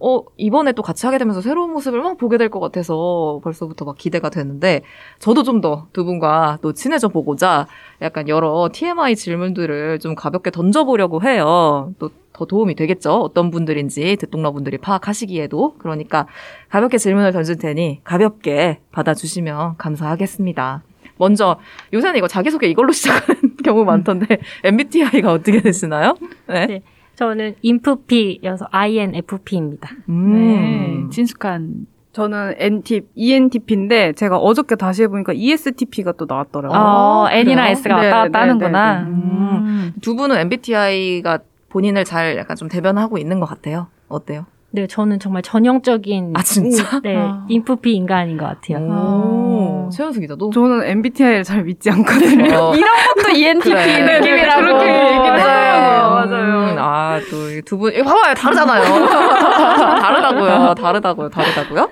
어, 이번에 또 같이 하게 되면서 새로운 모습을 막 보게 될 것 같아서 벌써부터 막 기대가 되는데 저도 좀 더 두 분과 또 친해져 보고자 약간 여러 TMI 질문들을 좀 가볍게 던져보려고 해요. 또 더 도움이 되겠죠. 어떤 분들인지 듣동러 분들이 파악하시기에도. 그러니까 가볍게 질문을 던질 테니 가볍게 받아주시면 감사하겠습니다. 먼저 요새는 이거 자기소개 이걸로 [LAUGHS] 시작하는 경우 많던데 MBTI가 어떻게 되시나요? 네. 네. 저는 인프피여서 INFP입니다. 음. 네, 친숙한. 저는 NT, ENTP인데 제가 어저께 다시 해보니까 ESTP가 또 나왔더라고요. 어, N이랑? S가 왔다 네, 갔다 네, 하는구나. 네, 네. 음. 두 분은 MBTI가 본인을 잘 약간 좀 대변하고 있는 것 같아요. 어때요? 네, 저는 정말 전형적인 아 진짜? 네, 아. 인프피 인간인 것 같아요. 오. 아. 최현수 기자 도? 저는 MBTI를 잘 믿지 않거든요. 어, [LAUGHS] 이런 것도 ENTP 그래. 느낌이라고. 그렇게 얘기를 네. 하더라고요. 음, 아, 또 두 분, 이거 봐봐요. 다르잖아요. [LAUGHS] 다르다고요. 다르다고요. 다르다고요.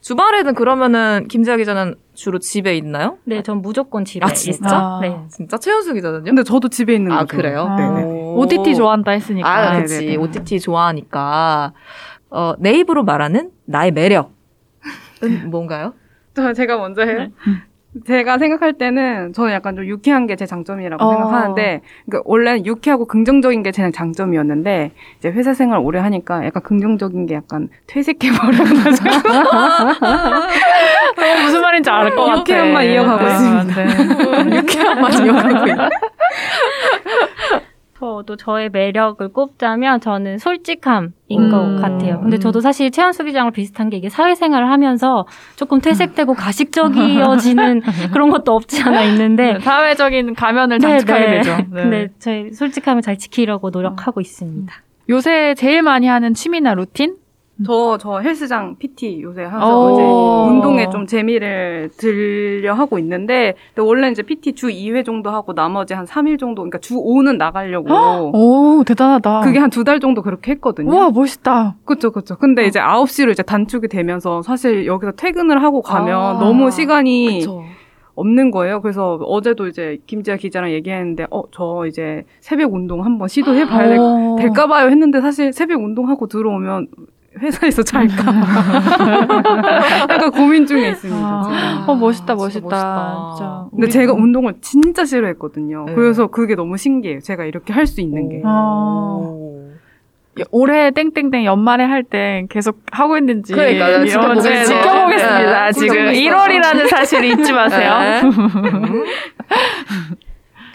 주말에는 그러면은 김지아 기자는 주로 집에 있나요? 네, 전 무조건 집에 아, 진짜? 있죠. 아. 네. 진짜 최현수 기자는요? 근데 저도 집에 있는 아, 거죠. 그래요? 아. 네네. 오. OTT 좋아한다 했으니까. 아, 네, 그치. 네, 네. OTT 좋아하니까. 어, 내 입으로 말하는 나의 매력은 뭔가요? [LAUGHS] 저 제가 먼저 해요. 네. 제가 생각할 때는 저는 약간 좀 유쾌한 게 제 장점이라고 어. 생각하는데, 그러니까 원래는 유쾌하고 긍정적인 게 제 장점이었는데, 이제 회사 생활 오래 하니까 약간 긍정적인 게 약간 퇴색해 버려가지고. [LAUGHS] 어, 무슨 말인지 알 것 같아. 유쾌함만 [LAUGHS] 이어가고 있습니다. 네. 유쾌함만 이어가고 있는. 저도 저의 매력을 꼽자면 저는 솔직함인 음. 것 같아요. 근데 저도 사실 최연수 기장랑 비슷한 게 이게 사회생활을 하면서 조금 퇴색되고 가식적이어지는 [LAUGHS] 그런 것도 없지 않아 있는데 네, 사회적인 가면을 네, 장착하게 네. 되죠. 네. 근데 저희 솔직함을 잘 지키려고 노력하고 있습니다. 요새 제일 많이 하는 취미나 루틴? 저, 저 헬스장 PT 요새 오. 하서 이제 운동에 좀 재미를 들려 하고 있는데, 근데 원래 이제 PT 주 2회 정도 하고 나머지 한 3일 정도, 그러니까 주 5는 나가려고. 오, 대단하다. 그게 한 두 달 정도 그렇게 했거든요. 우와, 멋있다. 그쵸, 그쵸. 근데 이제 9시로 이제 단축이 되면서 사실 여기서 퇴근을 하고 가면 아. 너무 시간이 그쵸. 없는 거예요. 그래서 어제도 이제 김지아 기자랑 얘기했는데, 어, 저 이제 새벽 운동 한번 시도해 봐야 될, 오. 될까 봐요 했는데 사실 새벽 운동하고 들어오면 회사에서 잘까 [LAUGHS] 약간 고민 중에 있습니다. 아, 어, 멋있다, 멋있다. 멋있다. 진짜. 근데 우리- 제가 운동을 진짜 싫어했거든요. 네. 그래서 그게 너무 신기해요. 제가 이렇게 할 수 있는 게. 아. 오. 올해 땡땡땡 연말에 할 때 계속 하고 있는지 그러니까요. 지켜보겠습니다. 네, 지켜보겠습니다. 네, 지금 지켜보고 있어요. 1월이라는 사실을 잊지 마세요. [LAUGHS]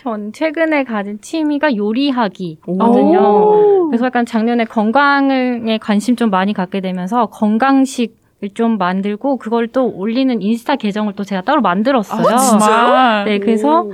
네. 음. 전 최근에 가진 취미가 오. 요리하기거든요. 오. 그래서 약간 작년에 건강에 관심 좀 많이 갖게 되면서 건강식을 좀 만들고 그걸 또 올리는 인스타 계정을 또 제가 따로 만들었어요. 아? 정말. 네, 그래서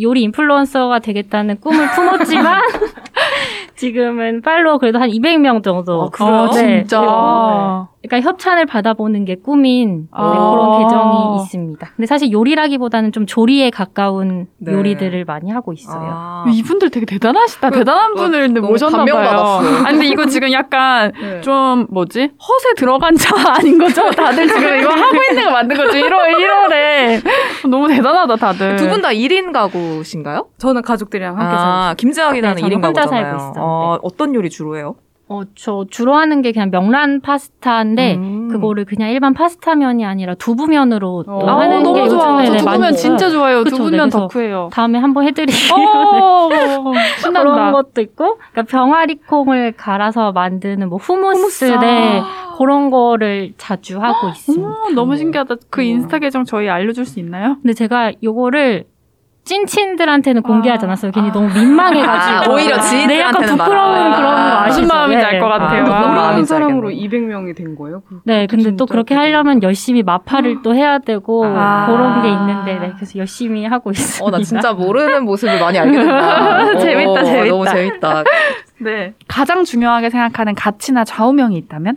요리 인플루언서가 되겠다는 꿈을 품었지만 [LAUGHS] 지금은 팔로워 그래도 한 200명 정도. 아, 그래요? 아, 네, 진짜. 그리고 그러니까 협찬을 받아보는 게 꿈인 아. 네, 그런 계정이 있습니다. 근데 사실 요리라기보다는 좀 조리에 가까운 네. 요리들을 많이 하고 있어요. 아. 이분들 되게 대단하시다. 그, 대단한 어, 분을 근데 너무 모셨나 감명받았어요. 봐요. 아니 근데 이거 지금 약간 네. 좀 뭐지? 허세 들어간 자 아닌 거죠? 다들 지금 이거 하고 있는 거 맞는 거죠? 1월 1월에 너무 대단하다 다들. 두 분 다 1인 가구신가요? 저는 가족들이랑 함께 살고 아, 김재학이 네, 나는 저는 1인 혼자 가구잖아요. 살고 있어요. 어, 어떤 요리 주로 해요? 어, 저 주로 하는 게 그냥 명란 파스타인데 음. 그거를 그냥 일반 파스타면이 아니라 두부면으로 또 어, 아, 하는 너무 게 좋아. 요즘에 저 네, 두부면 진짜. 좋아요. 그쵸, 두부면 네, 덕후예요. 다음에 한번 해드릴게요. 어, [LAUGHS] 그런 신난다. 것도 있고, 그러니까 병아리 콩을 갈아서 만드는 뭐 후무스, 후무스. 네, 아. 그런 거를 자주 하고 있습니다. 어, 너무 신기하다. 그 우와. 인스타 계정 저희 알려줄 수 있나요? 근데 제가 요거를 찐친들한테는 공개하지 아. 않았어요. 괜히 아. 너무 민망해가지고. 아, 오히려 지인들한테는 네, 약간 부끄러운 말아. 그런 거 아, 아시죠? 무슨 마음인지 네. 알것 같아요. 아, 모르는 사람으로 알겠네. 200명이 된 거예요? 그- 네, 근데 또 진짜 그렇게 하려면 열심히 마파를 또 해야 되고 아. 그런 게 있는데, 네, 그래서 열심히 하고 있습니다. 어, 나 진짜 모르는 모습을 많이 알게 된다. [LAUGHS] 재밌다, 어, 재밌다. 너무 재밌다. 네. 가장 중요하게 생각하는 가치나 좌우명이 있다면?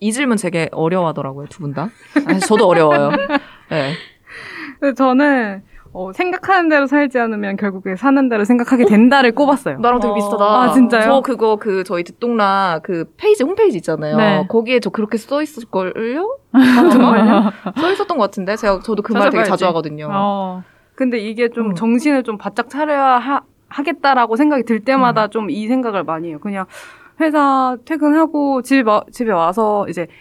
이 질문 되게 어려워하더라고요, 두 분 다. 아니, 저도 어려워요. 네. [LAUGHS] 근데 저는 어, 생각하는 대로 살지 않으면 결국에 사는 대로 생각하게 된다를 꼽았어요. 나랑 되게 어. 비슷하다. 아, 진짜요? 저 그거 그 저희 듣동라 그 페이지 홈페이지 있잖아요. 네. 거기에 저 그렇게 써 있을 걸요? 아, [LAUGHS] 정말요? [LAUGHS] 써 있었던 것 같은데 제가 저도 그 말 되게. 자주 하거든요. 어. 근데 이게 좀 음. 정신을 좀 바짝 차려야 하, 하겠다라고 생각이 들 때마다 좀이 생각을 많이 해요. 그냥 회사 퇴근하고 와- 집에 와서 이제 그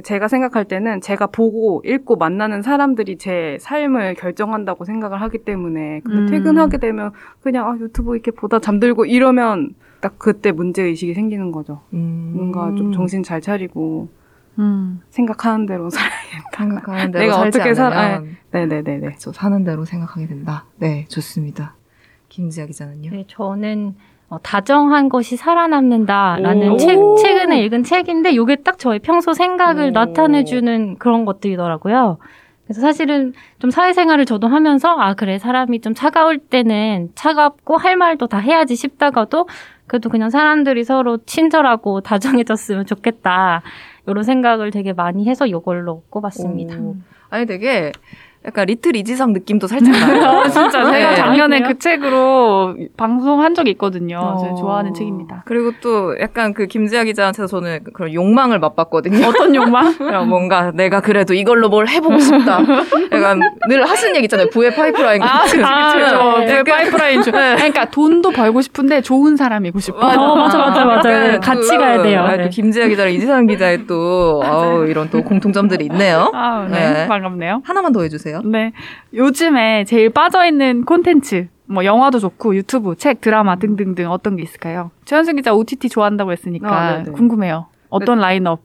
제가 생각할 때는 제가 보고 읽고 만나는 사람들이 제 삶을 결정한다고 생각을 하기 때문에 근데 음. 퇴근하게 되면 그냥 아, 유튜브 이렇게 보다 잠들고 이러면 딱 그때 문제 의식이 생기는 거죠. 음. 뭔가 좀 정신 잘 차리고 음. 생각하는 대로 [LAUGHS] 살아야겠다. 생각하는 대로 내가 살지 어떻게 살- 않으면 네네네네. 그렇죠. 사는 대로 생각하게 된다. 네, 좋습니다. 김지아 기자는요? 네, 저는 어, 다정한 것이 살아남는다라는 오. 책, 최근에 읽은 책인데 이게 딱 저의 평소 생각을 오. 나타내주는 그런 것들이더라고요. 그래서 사실은 좀 사회생활을 저도 하면서 아 그래 사람이 좀 차가울 때는 차갑고 할 말도 다 해야지 싶다가도 그래도 그냥 사람들이 서로 친절하고 다정해졌으면 좋겠다 이런 생각을 되게 많이 해서 이걸로 꼽았습니다. 오. 아니 되게 약간 리틀 이지상 느낌도 살짝 나요. 아, [LAUGHS] 진짜 제가 네. 작년에 그래요? 그 책으로 방송한 적이 있거든요. 제가 어. 좋아하는 책입니다. 그리고 또 약간 그 김지아 기자한테서 저는 그런 욕망을 맛봤거든요. 어떤 욕망? [LAUGHS] 그냥 뭔가 내가 그래도 이걸로 뭘 해보고 싶다. 약간 늘 하시는 얘기 있잖아요. 부의 파이프라인. 아, 그치, 그치. 저, 네. 그 파이프라인 중. 네. 그러니까 돈도 벌고 싶은데 좋은 사람이고 싶어. 어, 맞아, 맞아, 맞아. 약간 같이 또, 가야 돼요. 아, 네. 또 김지아 기자랑 이지상 기자의 또 [LAUGHS] 아우, 이런 또 공통점들이 있네요. 아, 네. 네. 반갑네요. 하나만 더 해주세요. 네. 요즘에 제일 빠져있는 콘텐츠, 뭐, 영화도 좋고, 유튜브, 책, 드라마 등등등 어떤 게 있을까요? 최현승 기자 OTT 좋아한다고 했으니까 아. 궁금해요. 어떤 라인업?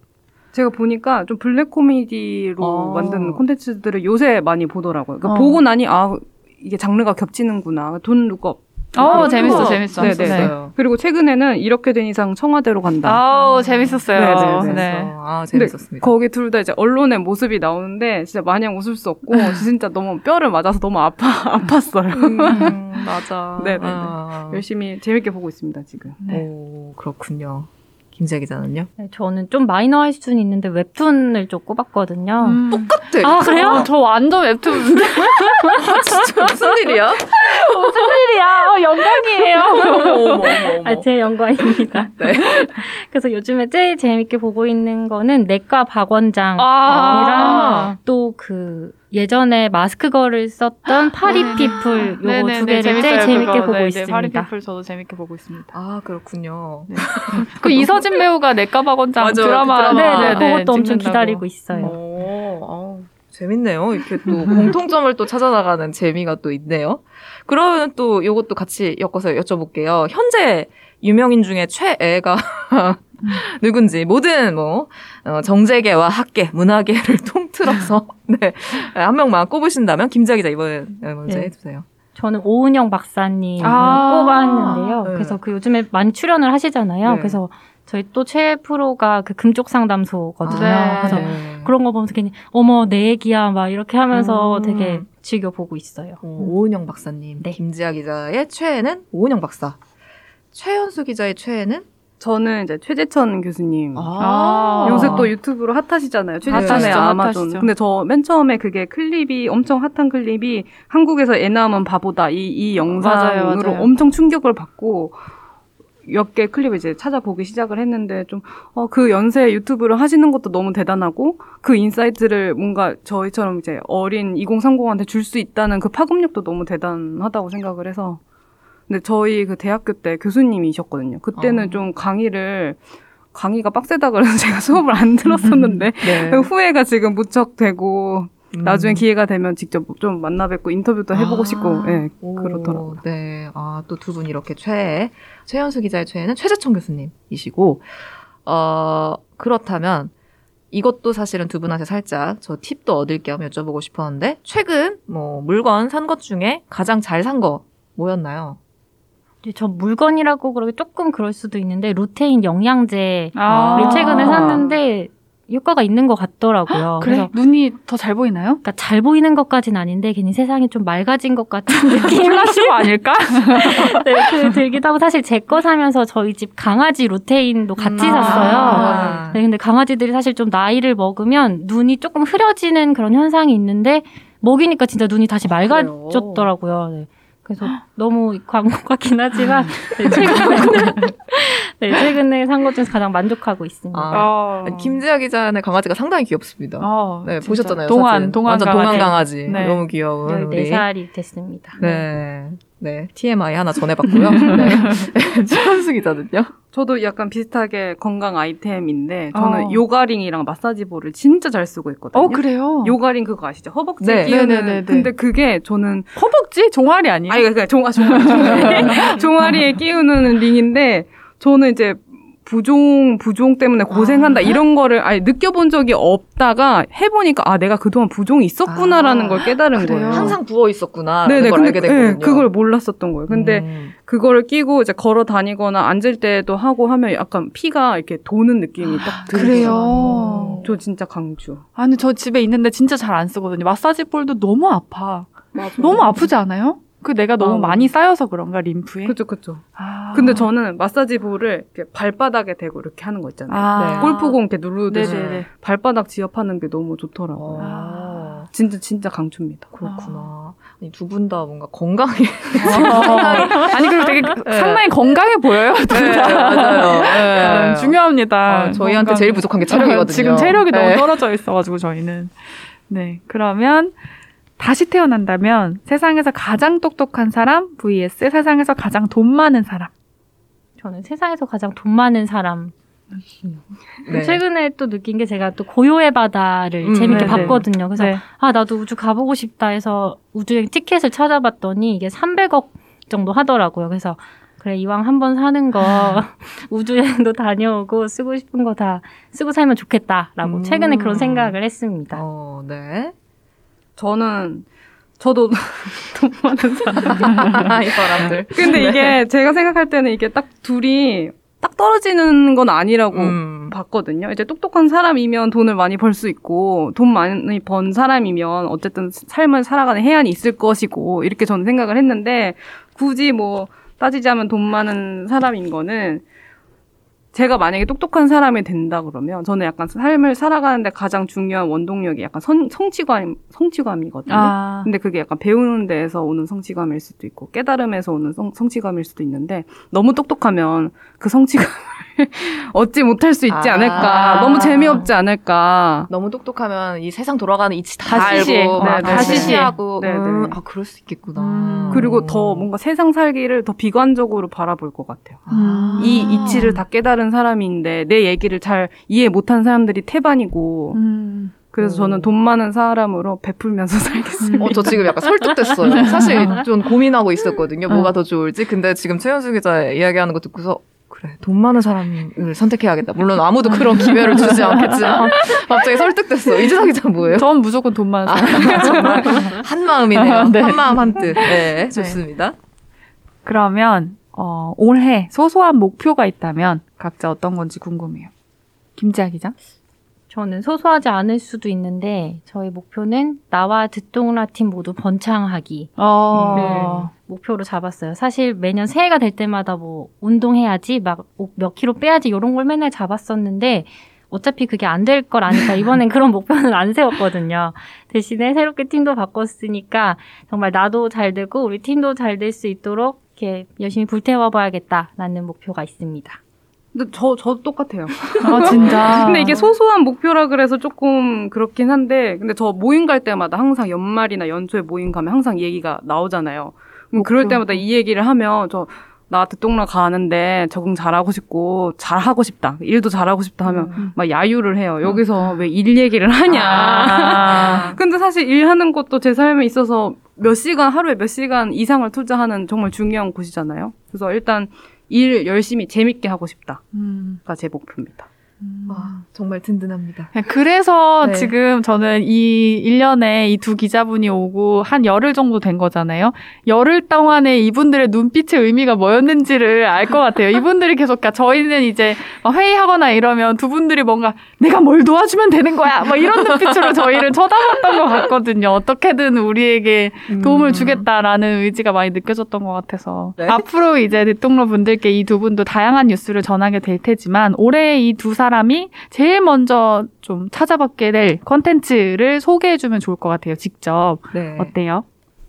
제가 보니까 좀 블랙 코미디로 어. 만든 콘텐츠들을 요새 많이 보더라고요. 그러니까 어. 보고 나니 아 이게 장르가 겹치는구나. 돈 룩업. 어, 재밌어, 재밌어. 네네. 재밌었어요. 그리고 최근에는 이렇게 된 이상 청와대로 간다. 아우, 재밌었어요. 네네네. 네. 아, 재밌었습니다. 거기 둘 다 이제 언론의 모습이 나오는데 진짜 마냥 웃을 수 없고 [LAUGHS] 진짜 너무 뼈를 맞아서 너무 아파 [LAUGHS] 아팠어요. 음, 맞아. 네네네. [LAUGHS] 아. 열심히 재밌게 보고 있습니다 지금. 네. 오, 그렇군요. 김지아 기자는요? 네, 저는 좀 마이너할 수는 있는데 웹툰을 좀 꼽았거든요. 음. 똑같아. 아, 그래요? 어, 저 완전 웹툰 무슨 [LAUGHS] 진짜 무슨 일이야? 일이야? 어, 영광이에요. 어머, 어머, 어머, 어머. 아, 제 영광입니다. [LAUGHS] 네. 그래서 요즘에 제일 재밌게 보고 있는 거는 내과 박원장이랑 아. 또그 예전에 마스크걸을 썼던 파리피플 요거 네네네, 두 개를 제일 재밌어요, 재밌게 그거. 보고 네, 네, 있습니다. 파리피플 저도 재밌게 보고 있습니다. 아, 그렇군요. [LAUGHS] 그 이서진 배우가 내과박원장 맞아, 드라마 그 드라마. 네, 네, 네, 그것도 엄청 찍는다고. 기다리고 있어요. 오, 아우, 재밌네요. 이렇게 또 [LAUGHS] 공통점을 또 찾아나가는 재미가 또 있네요. 그러면 또 요것도 같이 엮어서 여쭤볼게요. 현재 유명인 중에 최애가 [LAUGHS] 누군지 모든 뭐 어, 정재계와 학계, 문화계를 통 틀어서 [LAUGHS] 네, 한 명만 꼽으신다면 김지아 기자 이번에 먼저 네. 해주세요. 저는 오은영 박사님을 아. 꼽았는데요. 네. 그래서 그 요즘에 많이 출연을 하시잖아요. 네. 그래서 저희 또 최애 프로가 그 금쪽 상담소거든요. 네. 그래서 네. 그런 거 보면서 괜히 어머 내 얘기야 막 이렇게 하면서 음. 되게 즐겨 보고 있어요. 어, 오은영 박사님, 네. 김지아 기자의 최애는 오은영 박사, 최현수 기자의 최애는 저는 이제 최재천 교수님. 아. 요새 또 유튜브로 핫하시잖아요. 최재천의 핫하시죠, 아마존. 핫하시죠. 근데 저 맨 처음에 그게 클립이 엄청 핫한 클립이 한국에서 애 낳으면 바보다 이, 이 영상으로 맞아요, 맞아요. 엄청 충격을 받고 몇 개 클립을 이제 찾아보기 시작을 했는데 좀, 어, 그 연세에 유튜브를 하시는 것도 너무 대단하고 그 insight를 뭔가 저희처럼 이제 어린 2030한테 줄 수 있다는 그 파급력도 너무 대단하다고 생각을 해서 근데 저희 그 대학교 때 교수님이셨거든요. 그때는 어. 좀 강의를 강의가 빡세다 그래서 [LAUGHS] 제가 수업을 안 들었었는데 네. 후회가 지금 무척 되고 음. 나중에 기회가 되면 직접 좀 만나 뵙고 인터뷰도 해보고 아, 싶고 예 오, 그렇더라고요. 네. 아, 또 두 분 이렇게 최애. 최현수 기자의 최애는 최재천 교수님이시고, 어, 그렇다면, 이것도 사실은 두 분한테 살짝 저 팁도 얻을 겸 여쭤보고 싶었는데, 최근 뭐 물건 산 것 중에 가장 잘 산 거 뭐였나요? 저 물건이라고 그러기 조금 그럴 수도 있는데 루테인 영양제를 아. 최근에 샀는데 효과가 있는 것 같더라고요. 그래? 그래서 눈이 더 잘 보이나요? 그러니까 잘 보이는 것까진 아닌데 괜히 세상이 좀 맑아진 것 같은 [LAUGHS] 느낌이 플라시오 아닐까? [LAUGHS] 네, 그 들기도 하고 사실 제 거 사면서 저희 집 강아지 루테인도 같이 음. 샀어요. 아. 네, 근데 강아지들이 사실 좀 나이를 먹으면 눈이 조금 흐려지는 그런 현상이 있는데 먹이니까 진짜 눈이 다시 맑아졌더라고요. 네. 그래서 너무 광고 같긴 하지만 네, 최근에 [LAUGHS] 네, 최근에 산 것 중에서 가장 만족하고 있습니다. 아. 어. 아니, 김지아 기자의 강아지가 상당히 귀엽습니다. 어, 네, 진짜. 보셨잖아요. 동안, 사진. 동안 완전 강아지. 동안 강아지. 네. 너무 귀여운 우리. 14살이 됐습니다. 네. 네. TMI 하나 전해봤고요. [LAUGHS] 네. 최현수 기자는요? 저도 약간 비슷하게 건강 아이템인데 저는 어. 요가링이랑 마사지볼을 진짜 잘 쓰고 있거든요. 어, 그래요? 요가링 그거 아시죠? 허벅지 네. 끼우는. 네네네네. 근데 그게 저는 허벅지? 종아리 아니에요? 아니 그러니까 종아 종아 종아리 [LAUGHS] 종아리에 끼우는 링인데 저는 이제 부종 부종 때문에 고생한다 아. 이런 거를 아예 느껴본 적이 없다가 해보니까 아 내가 그동안 부종이 있었구나라는 아, 걸 깨달은 그래요? 거예요. 항상 부어 있었구나. 네네 걸 근데 그-. 예, 그걸 몰랐었던 거예요. 근데 음. 그거를 끼고 이제 걸어 다니거나 앉을 때도 하고 하면 약간 피가 이렇게 도는 느낌이 딱 들어요. 그래요. 저 진짜 강추. 아니, 저 집에 있는데 진짜 잘 안 쓰거든요. 마사지 볼도 너무 아파. 너무 아프지 않아요? 그 내가 너무 아, 많이 쌓여서 그런가, 림프에? 그죠 그죠. 아. 근데 저는 마사지 볼을 이렇게 발바닥에 대고 이렇게 하는 거 있잖아요. 아. 네. 골프공 이렇게 누르듯이 네네네. 발바닥 지압하는 게 너무 좋더라고요. 아, 진짜 진짜 강추입니다. 그렇구나. 아니, 두 분 다 뭔가 건강해. [LAUGHS] 아 니, 그리고 되게 [LAUGHS] 네. 상당히 건강해 보여요. 네, 맞아요. [LAUGHS] 네. 음, 중요합니다. 아, 저희한테 건강. 제일 부족한 게 체력이거든요. 지금 체력이 네. 너무 떨어져 있어가지고 저희는. 네, 그러면 다시 태어난다면 세상에서 가장 똑똑한 사람 vs 세상에서 가장 돈 많은 사람. 저는 세상에서 가장 돈 많은 사람. 네. 최근에 또 느낀 게 제가 또 고요의 바다를 음, 재밌게 네네. 봤거든요. 그래서 네. 아 나도 우주 가보고 싶다 해서 우주여행 티켓을 찾아봤더니 이게 300억 정도 하더라고요. 그래서 그래 이왕 한번 사는 거 [LAUGHS] 우주여행도 다녀오고 쓰고 싶은 거 다 쓰고 살면 좋겠다라고 음. 최근에 그런 생각을 했습니다. 어, 네. 저는 저도 [LAUGHS] 돈 많은 사람. 이 사람들. 근데 이게 제가 생각할 때는 이게 딱 둘이 딱 떨어지는 건 아니라고 음. 봤거든요. 이제 똑똑한 사람이면 돈을 많이 벌 수 있고 돈 많이 번 사람이면 어쨌든 삶을 살아가는 해안이 있을 것이고 이렇게 저는 생각을 했는데 굳이 뭐 따지자면 돈 많은 사람인 거는 제가 만약에 똑똑한 사람이 된다 그러면 저는 약간 삶을 살아가는데 가장 중요한 원동력이 약간 선, 성취감 성취감이거든요. 아. 근데 그게 약간 배우는 데에서 오는 성취감일 수도 있고 깨달음에서 오는 성, 성취감일 수도 있는데 너무 똑똑하면 그 성취감을 [LAUGHS] 얻지 못할 수 있지 아. 않을까. 너무 재미없지 않을까. 너무 똑똑하면 이 세상 돌아가는 이치 다, 다 시시해. 알고 막 네, 다 네, 네. 시시하고 네, 네. 음, 아 그럴 수 있겠구나. 음. 그리고 더 뭔가 세상 살기를 더 비관적으로 바라볼 것 같아요. 아. 이 이치를 다 깨달은 사람인데 내 얘기를 잘 이해 못한 사람들이 태반이고 음. 그래서 오. 저는 돈 많은 사람으로 베풀면서 [LAUGHS] 살겠습니다. 어, 저 지금 약간 설득됐어요. 사실 좀 고민하고 있었거든요. 뭐가 더 좋을지. 근데 지금 최현수 기자 이야기하는 거 듣고서 그래 돈 많은 사람을 선택해야겠다. 물론 아무도 그런 기회를 주지 않겠지만 [LAUGHS] 갑자기 설득됐어. 이재석 기자 뭐예요? 전 무조건 돈 많은 사람. 아, 정말 한 마음이네요. 네. 한 마음 한 뜻. 네, 좋습니다. 그러면 어, 올해 소소한 목표가 있다면 각자 어떤 건지 궁금해요. 김지아 기자? 저는 소소하지 않을 수도 있는데 저희 목표는 나와 듣동라 팀 모두 번창하기 어. 목표로 잡았어요. 사실 매년 새해가 될 때마다 뭐 운동해야지 막 몇 킬로 빼야지 이런 걸 맨날 잡았었는데 어차피 그게 안 될 걸 아니까 이번엔 [LAUGHS] 그런 목표는 안 세웠거든요. 대신에 새롭게 팀도 바꿨으니까 정말 나도 잘 되고 우리 팀도 잘 될 수 있도록 이렇게 열심히 불태워 봐야겠다라는 목표가 있습니다. 근데 저, 저 똑같아요. 아, 진짜. [LAUGHS] 근데 이게 소소한 목표라 그래서 조금 그렇긴 한데, 근데 저 모임 갈 때마다 항상 연말이나 연초에 모임 가면 항상 얘기가 나오잖아요. 그럼 그럴 목표. 때마다 이 얘기를 하면 저, 나 듣동라 가는데 적응 잘하고 싶고, 잘하고 싶다. 일도 잘하고 싶다 하면 음. 막 야유를 해요. 여기서 왜 일 얘기를 하냐. 아. [LAUGHS] 근데 사실 일하는 것도 제 삶에 있어서 몇 시간, 하루에 몇 시간 이상을 투자하는 정말 중요한 곳이잖아요. 그래서 일단 일 열심히 재밌게 하고 싶다가 음. 제 목표입니다. 와, 정말 든든합니다. 그래서 네. 지금 저는 이 1년에 이 두 기자분이 오고 한 열흘 정도 된 거잖아요. 열흘 동안에 이분들의 눈빛의 의미가 뭐였는지를 알 것 같아요. 이분들이 계속, 그러니까 저희는 이제 막 회의하거나 이러면 두 분들이 뭔가 내가 뭘 도와주면 되는 거야! 뭐 이런 눈빛으로 저희를 쳐다봤던 것 같거든요. 어떻게든 우리에게 도움을 음. 주겠다라는 의지가 많이 느껴졌던 것 같아서 네. 앞으로 이제 듣똑러 분들께 이 두 분도 다양한 뉴스를 전하게 될 테지만 올해 이 두 사람이 제일 먼저 좀 찾아뵙게 될 컨텐츠를 소개해주면 좋을 것 같아요. 직접 네. 어때요?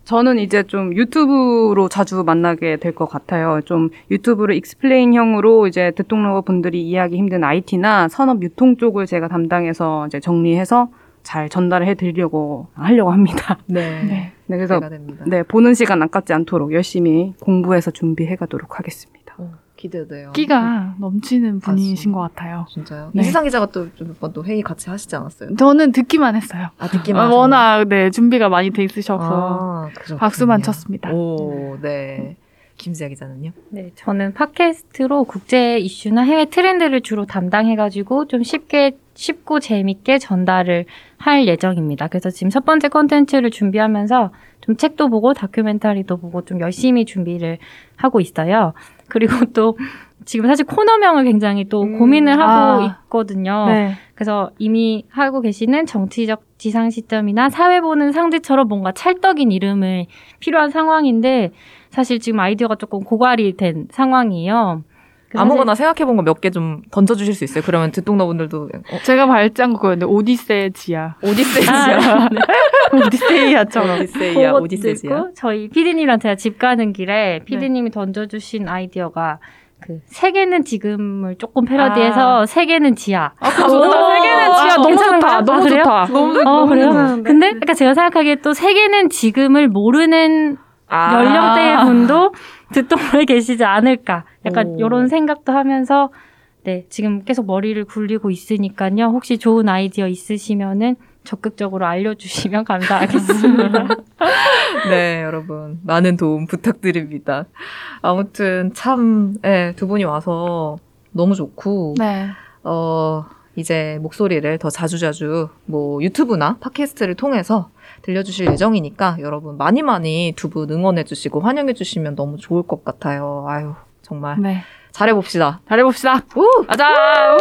저는 이제 좀 유튜브로 자주 만나게 될 것 같아요. 좀 유튜브를 explain형으로 이제 듣똑러 분들이 이해하기 힘든 IT나 산업 유통 쪽을 제가 담당해서 이제 정리해서 잘 전달을 해드리려고 하려고 합니다. [LAUGHS] 네. 네. 네, 그래서. 네 보는 시간 아깝지 않도록 열심히 공부해서 준비해 가도록 하겠습니다. 어, 기대돼요. 끼가 넘치는 분이신 맞습니다. 것 같아요. 진짜요? 네. 이세상 기자가 또몇번또 회의 같이 하시지 않았어요? 저는 듣기만 했어요. 아, 듣기만 아? 워낙 네 준비가 많이 돼 있으셔서 아. 박수만 쳤습니다. 오, 네. 김지아 기자는요? 네, 저는 팟캐스트로 국제 이슈나 해외 트렌드를 주로 담당해가지고 좀 쉽게, 쉽고 재밌게 전달을 할 예정입니다. 그래서 지금 첫 번째 컨텐츠를 준비하면서 좀 책도 보고 다큐멘터리도 보고 좀 열심히 준비를 하고 있어요. 그리고 [LAUGHS] 또 지금 사실 코너명을 굉장히 또 음, 고민을 하고 아. 있거든요. 네. 그래서 이미 하고 계시는 정치적 지상 시점이나 사회 보는 상대처럼 뭔가 찰떡인 이름을 필요한 상황인데 사실 지금 아이디어가 조금 고갈이 된 상황이에요. 아무거나 생각해본 거 몇 개 좀 던져주실 수 있어요? 그러면 듣동너분들도 어, 제가 발장 그거였는데 오디세 지야. 오디세이 지야. 오디세이야처럼. 오디세이야, 그것도 오디세이지야. 있고 저희 피디님이랑 제가 집 가는 길에 피디님이 던져주신 아이디어가 그 세계는 지금을 조금 패러디해서 세계는 지하. 아, 좋다. 세계는 지야. 너무 괜찮은가요? 좋다. 아, 너무 그래요? 좋다. 너무, 어, 그래요? 괜찮은데? 근데 그러니까 제가 생각하기에 또 세계는 지금을 모르는 아. 연령대의 분도 듣동에 계시지 않을까. 약간 오. 이런 생각도 하면서 네, 지금 계속 머리를 굴리고 있으니까요. 혹시 좋은 아이디어 있으시면은 적극적으로 알려주시면 감사하겠습니다. [LAUGHS] 네, 여러분. 많은 도움 부탁드립니다. 아무튼 참, 예, 두 분이 와서 너무 좋고, 네. 어, 이제 목소리를 더 자주자주 뭐 유튜브나 팟캐스트를 통해서 들려주실 예정이니까 여러분 많이 많이 두 분 응원해주시고 환영해주시면 너무 좋을 것 같아요. 아유, 정말. 네. 잘해봅시다. 잘해봅시다. 우! 가자. 우!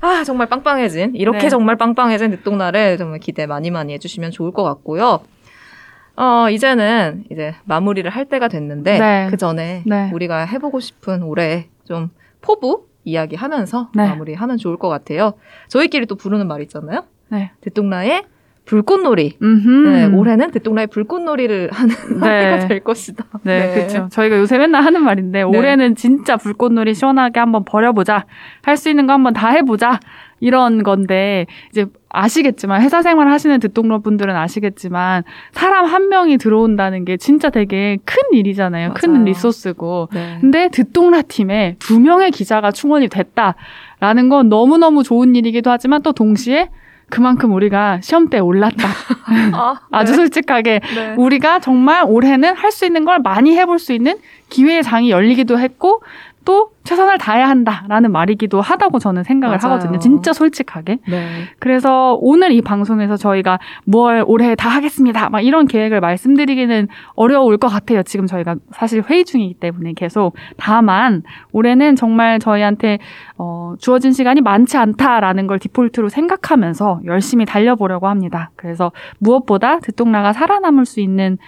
아, 정말 빵빵해진, 이렇게 네. 정말 빵빵해진 늦동날을 정말 기대 많이 많이 해주시면 좋을 것 같고요. 어, 이제는 이제 마무리를 할 때가 됐는데, 네. 그 전에 네. 우리가 해보고 싶은 올해 좀 포부 이야기하면서 네. 마무리하면 좋을 것 같아요. 저희끼리 또 부르는 말 있잖아요. 네. 대똥라의 불꽃놀이. 네, 올해는 대똥라의 불꽃놀이를 하는 한 [LAUGHS] 네. 해가 될 것이다. 네, 그렇죠. 저희가 요새 맨날 하는 말인데 올해는 진짜 불꽃놀이 시원하게 한번 버려보자. 할 수 있는 거 한번 다 해보자. 이런 건데 이제 아시겠지만 회사 생활 하시는 듣동러 분들은 아시겠지만 사람 한 명이 들어온다는 게 진짜 되게 큰 일이잖아요. 큰 맞아요. 리소스고. 네. 근데 듣동라 팀에 두 명의 기자가 충원이 됐다라는 건 너무너무 좋은 일이기도 하지만 또 동시에 그만큼 우리가 시험대에 올랐다. [LAUGHS] 아, 아주 솔직하게 네. 우리가 정말 올해는 할 수 있는 걸 많이 해볼 수 있는 기회의 장이 열리기도 했고 또 최선을 다해야 한다라는 말이기도 하다고 저는 생각을 맞아요. 하거든요. 진짜 솔직하게. 네. 그래서 오늘 이 방송에서 저희가 뭘 올해 다 하겠습니다. 막 이런 계획을 말씀드리기는 어려울 것 같아요. 지금 저희가 사실 회의 중이기 때문에 계속. 다만 올해는 정말 저희한테 어, 주어진 시간이 많지 않다라는 걸 디폴트로 생각하면서 열심히 달려보려고 합니다. 그래서 무엇보다 듣동라가 살아남을 수 있는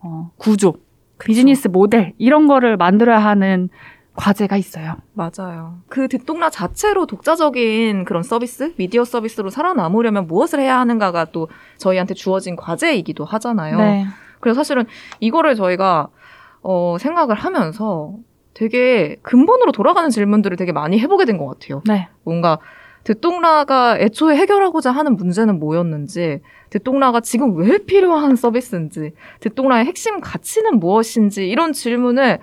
어, 구조, 비즈니스 모델 이런 거를 만들어야 하는 과제가 있어요. 맞아요. 그 듣동라 자체로 독자적인 그런 서비스, 미디어 서비스로 살아남으려면 무엇을 해야 하는가가 또 저희한테 주어진 과제이기도 하잖아요. 네. 그래서 사실은 이거를 저희가 어, 생각을 하면서 되게 근본으로 돌아가는 질문들을 되게 많이 해보게 된 것 같아요. 네. 뭔가 듣동라가 애초에 해결하고자 하는 문제는 뭐였는지, 듣동라가 지금 왜 필요한 서비스인지, 듣동라의 핵심 가치는 무엇인지 이런 질문을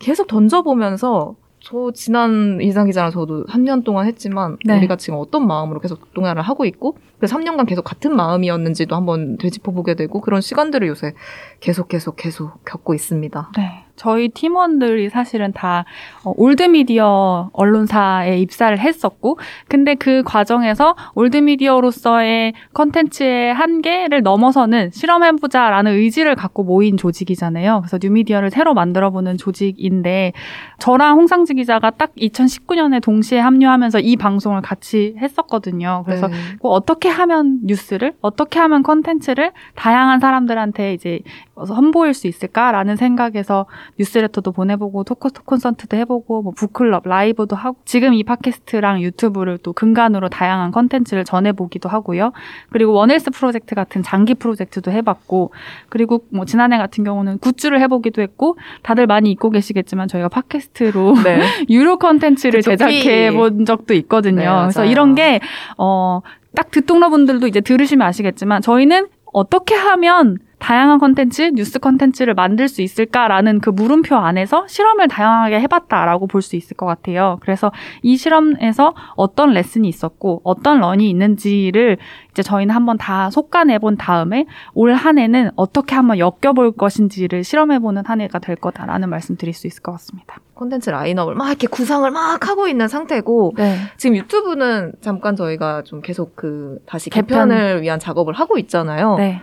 계속 던져보면서 저 지난 이상 기자랑 저도 3년 동안 했지만 네. 우리가 지금 어떤 마음으로 계속 듣동라를 하고 있고 그 3년간 계속 같은 마음이었는지도 한번 되짚어 보게 되고 그런 시간들을 요새 계속 계속 계속 겪고 있습니다. 네. 저희 팀원들이 사실은 다 어, 올드미디어 언론사에 입사를 했었고, 근데 그 과정에서 old media로서의 컨텐츠의 한계를 넘어서는 실험해보자라는 의지를 갖고 모인 조직이잖아요. 그래서 뉴미디어를 새로 만들어보는 조직인데, 저랑 홍상지 기자가 딱 2019년에 동시에 합류하면서 이 방송을 같이 했었거든요. 그래서 네. 꼭 어떻게 하면 뉴스를 어떻게 하면 컨텐츠를 다양한 사람들한테 이제 선보일 수 있을까라는 생각에서 뉴스레터도 보내보고 토크 콘서트도 해보고 뭐 book club 라이브도 하고 지금 이 팟캐스트랑 유튜브를 또 근간으로 다양한 컨텐츠를 전해보기도 하고요. 그리고 One Health 프로젝트 같은 장기 프로젝트도 해봤고 그리고 뭐 지난해 같은 경우는 굿즈를 해보기도 했고 다들 많이 잊고 계시겠지만 저희가 팟캐스트로 [LAUGHS] 네. 유료 컨텐츠를 제작해 피. 본 적도 있거든요. 네, 그래서. 이런 게, 어, 딱 듣똑러 분들도 이제 들으시면 아시겠지만, 저희는 어떻게 하면 다양한 컨텐츠, 뉴스 컨텐츠를 만들 수 있을까라는 그 물음표 안에서 실험을 다양하게 해봤다라고 볼 수 있을 것 같아요. 그래서 이 실험에서 어떤 레슨이 있었고, 어떤 런이 있는지를 이제 저희는 한번 다 속간해본 다음에 올 한 해는 어떻게 한번 엮여볼 것인지를 실험해보는 한 해가 될 거다라는 말씀 드릴 수 있을 것 같습니다. 콘텐츠 라인업을 막 이렇게 구상을 막 하고 있는 상태고 네. 지금 유튜브는 잠깐 저희가 좀 계속 그 다시 개편. 개편을 위한 작업을 하고 있잖아요. 네.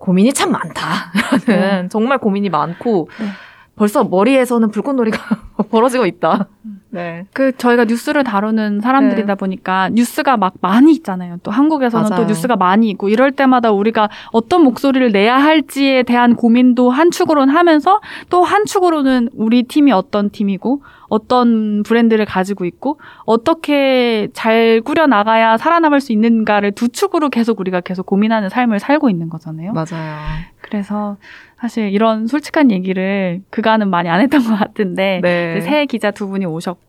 고민이 참 많다라는 [LAUGHS] 정말 고민이 많고 네. 벌써 머리에서는 불꽃놀이가 [LAUGHS] 벌어지고 있다. 네. 그 저희가 뉴스를 다루는 사람들이다 보니까 뉴스가 막 많이 있잖아요. 또 한국에서는 맞아요. 또 뉴스가 많이 있고 이럴 때마다 우리가 어떤 목소리를 내야 할지에 대한 고민도 한 축으로는 하면서 또 한 축으로는 우리 팀이 어떤 팀이고 어떤 브랜드를 가지고 있고 어떻게 잘 꾸려 나가야 살아남을 수 있는가를 두 축으로 계속 우리가 계속 고민하는 삶을 살고 있는 거잖아요. 맞아요. 그래서 사실 이런 솔직한 얘기를 그간은 많이 안 했던 것 같은데 네. 새 기자 두 분이 오셨고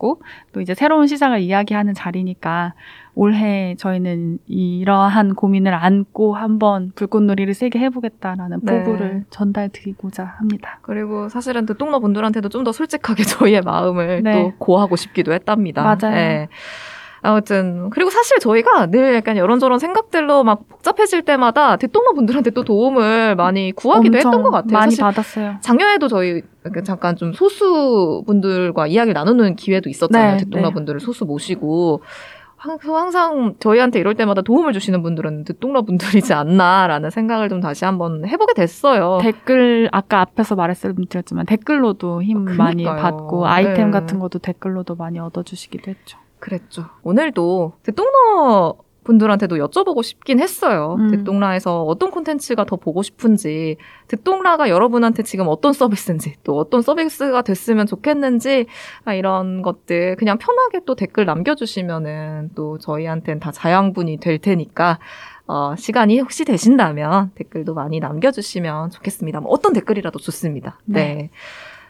또 이제 새로운 시작을 이야기하는 자리니까 올해 저희는 이러한 고민을 안고 한번 불꽃놀이를 세게 해보겠다라는 네. 포부를 전달드리고자 합니다. 그리고 사실은 듣동러 분들한테도 좀 더 솔직하게 [LAUGHS] 저희의 마음을 네. 또 고하고 싶기도 했답니다. 맞아요. 네. 아무튼 그리고 사실 저희가 늘 약간 이런저런 생각들로 막 복잡해질 때마다 듣동러 분들한테 또 도움을 많이 구하기도 했던 것 같아요. 많이 받았어요. 작년에도 저희 그 잠깐 좀 소수 분들과 이야기를 나누는 기회도 있었잖아요. 네, 듣동러 네. 분들을 소수 모시고 항- 항상 저희한테 이럴 때마다 도움을 주시는 분들은 듣동러 분들이지 않나라는 생각을 좀 다시 한번 해보게 됐어요. 댓글 아까 앞에서 말씀드렸지만 댓글로도 힘 어, 많이. 받고 아이템 네. 같은 것도 댓글로도 많이 얻어주시기도 했죠. 그랬죠. 오늘도 듣동러 분들한테도 여쭤보고 싶긴 했어요. 음. 듣동라에서 어떤 콘텐츠가 더 보고 싶은지, 듣동라가 여러분한테 지금 어떤 서비스인지, 또 어떤 서비스가 됐으면 좋겠는지, 아, 이런 것들 그냥 편하게 또 댓글 남겨주시면은 또 저희한테는 다 자양분이 될 테니까, 어, 시간이 혹시 되신다면 댓글도 많이 남겨주시면 좋겠습니다. 뭐 어떤 댓글이라도 좋습니다. 네. 네.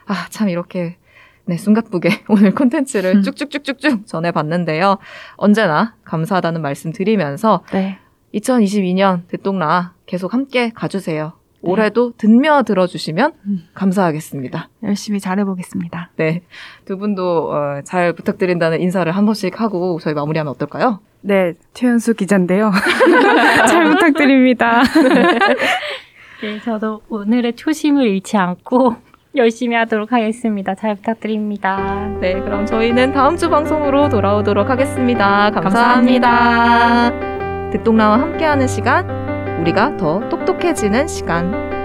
아, 참 이렇게 네, 숨가쁘게 [LAUGHS] 오늘 콘텐츠를 음. 쭉쭉쭉쭉쭉 전해봤는데요. 언제나 감사하다는 말씀 드리면서 네. 2022년 듣동라 계속 함께 가주세요. 올해도 듣며 들어주시면 음. 감사하겠습니다. 열심히 잘해보겠습니다. 네. 두 분도 어, 잘 부탁드린다는 인사를 한 번씩 하고 저희 마무리하면 어떨까요? 네, 최현수 기자인데요. [LAUGHS] 잘 부탁드립니다. [LAUGHS] 네, 저도 오늘의 초심을 잃지 않고 열심히 하도록 하겠습니다. 잘 부탁드립니다. 네, 그럼 저희는 다음 주 방송으로 돌아오도록 하겠습니다. 감사합니다. 듣동라와 함께하는 시간, 우리가 더 똑똑해지는 시간.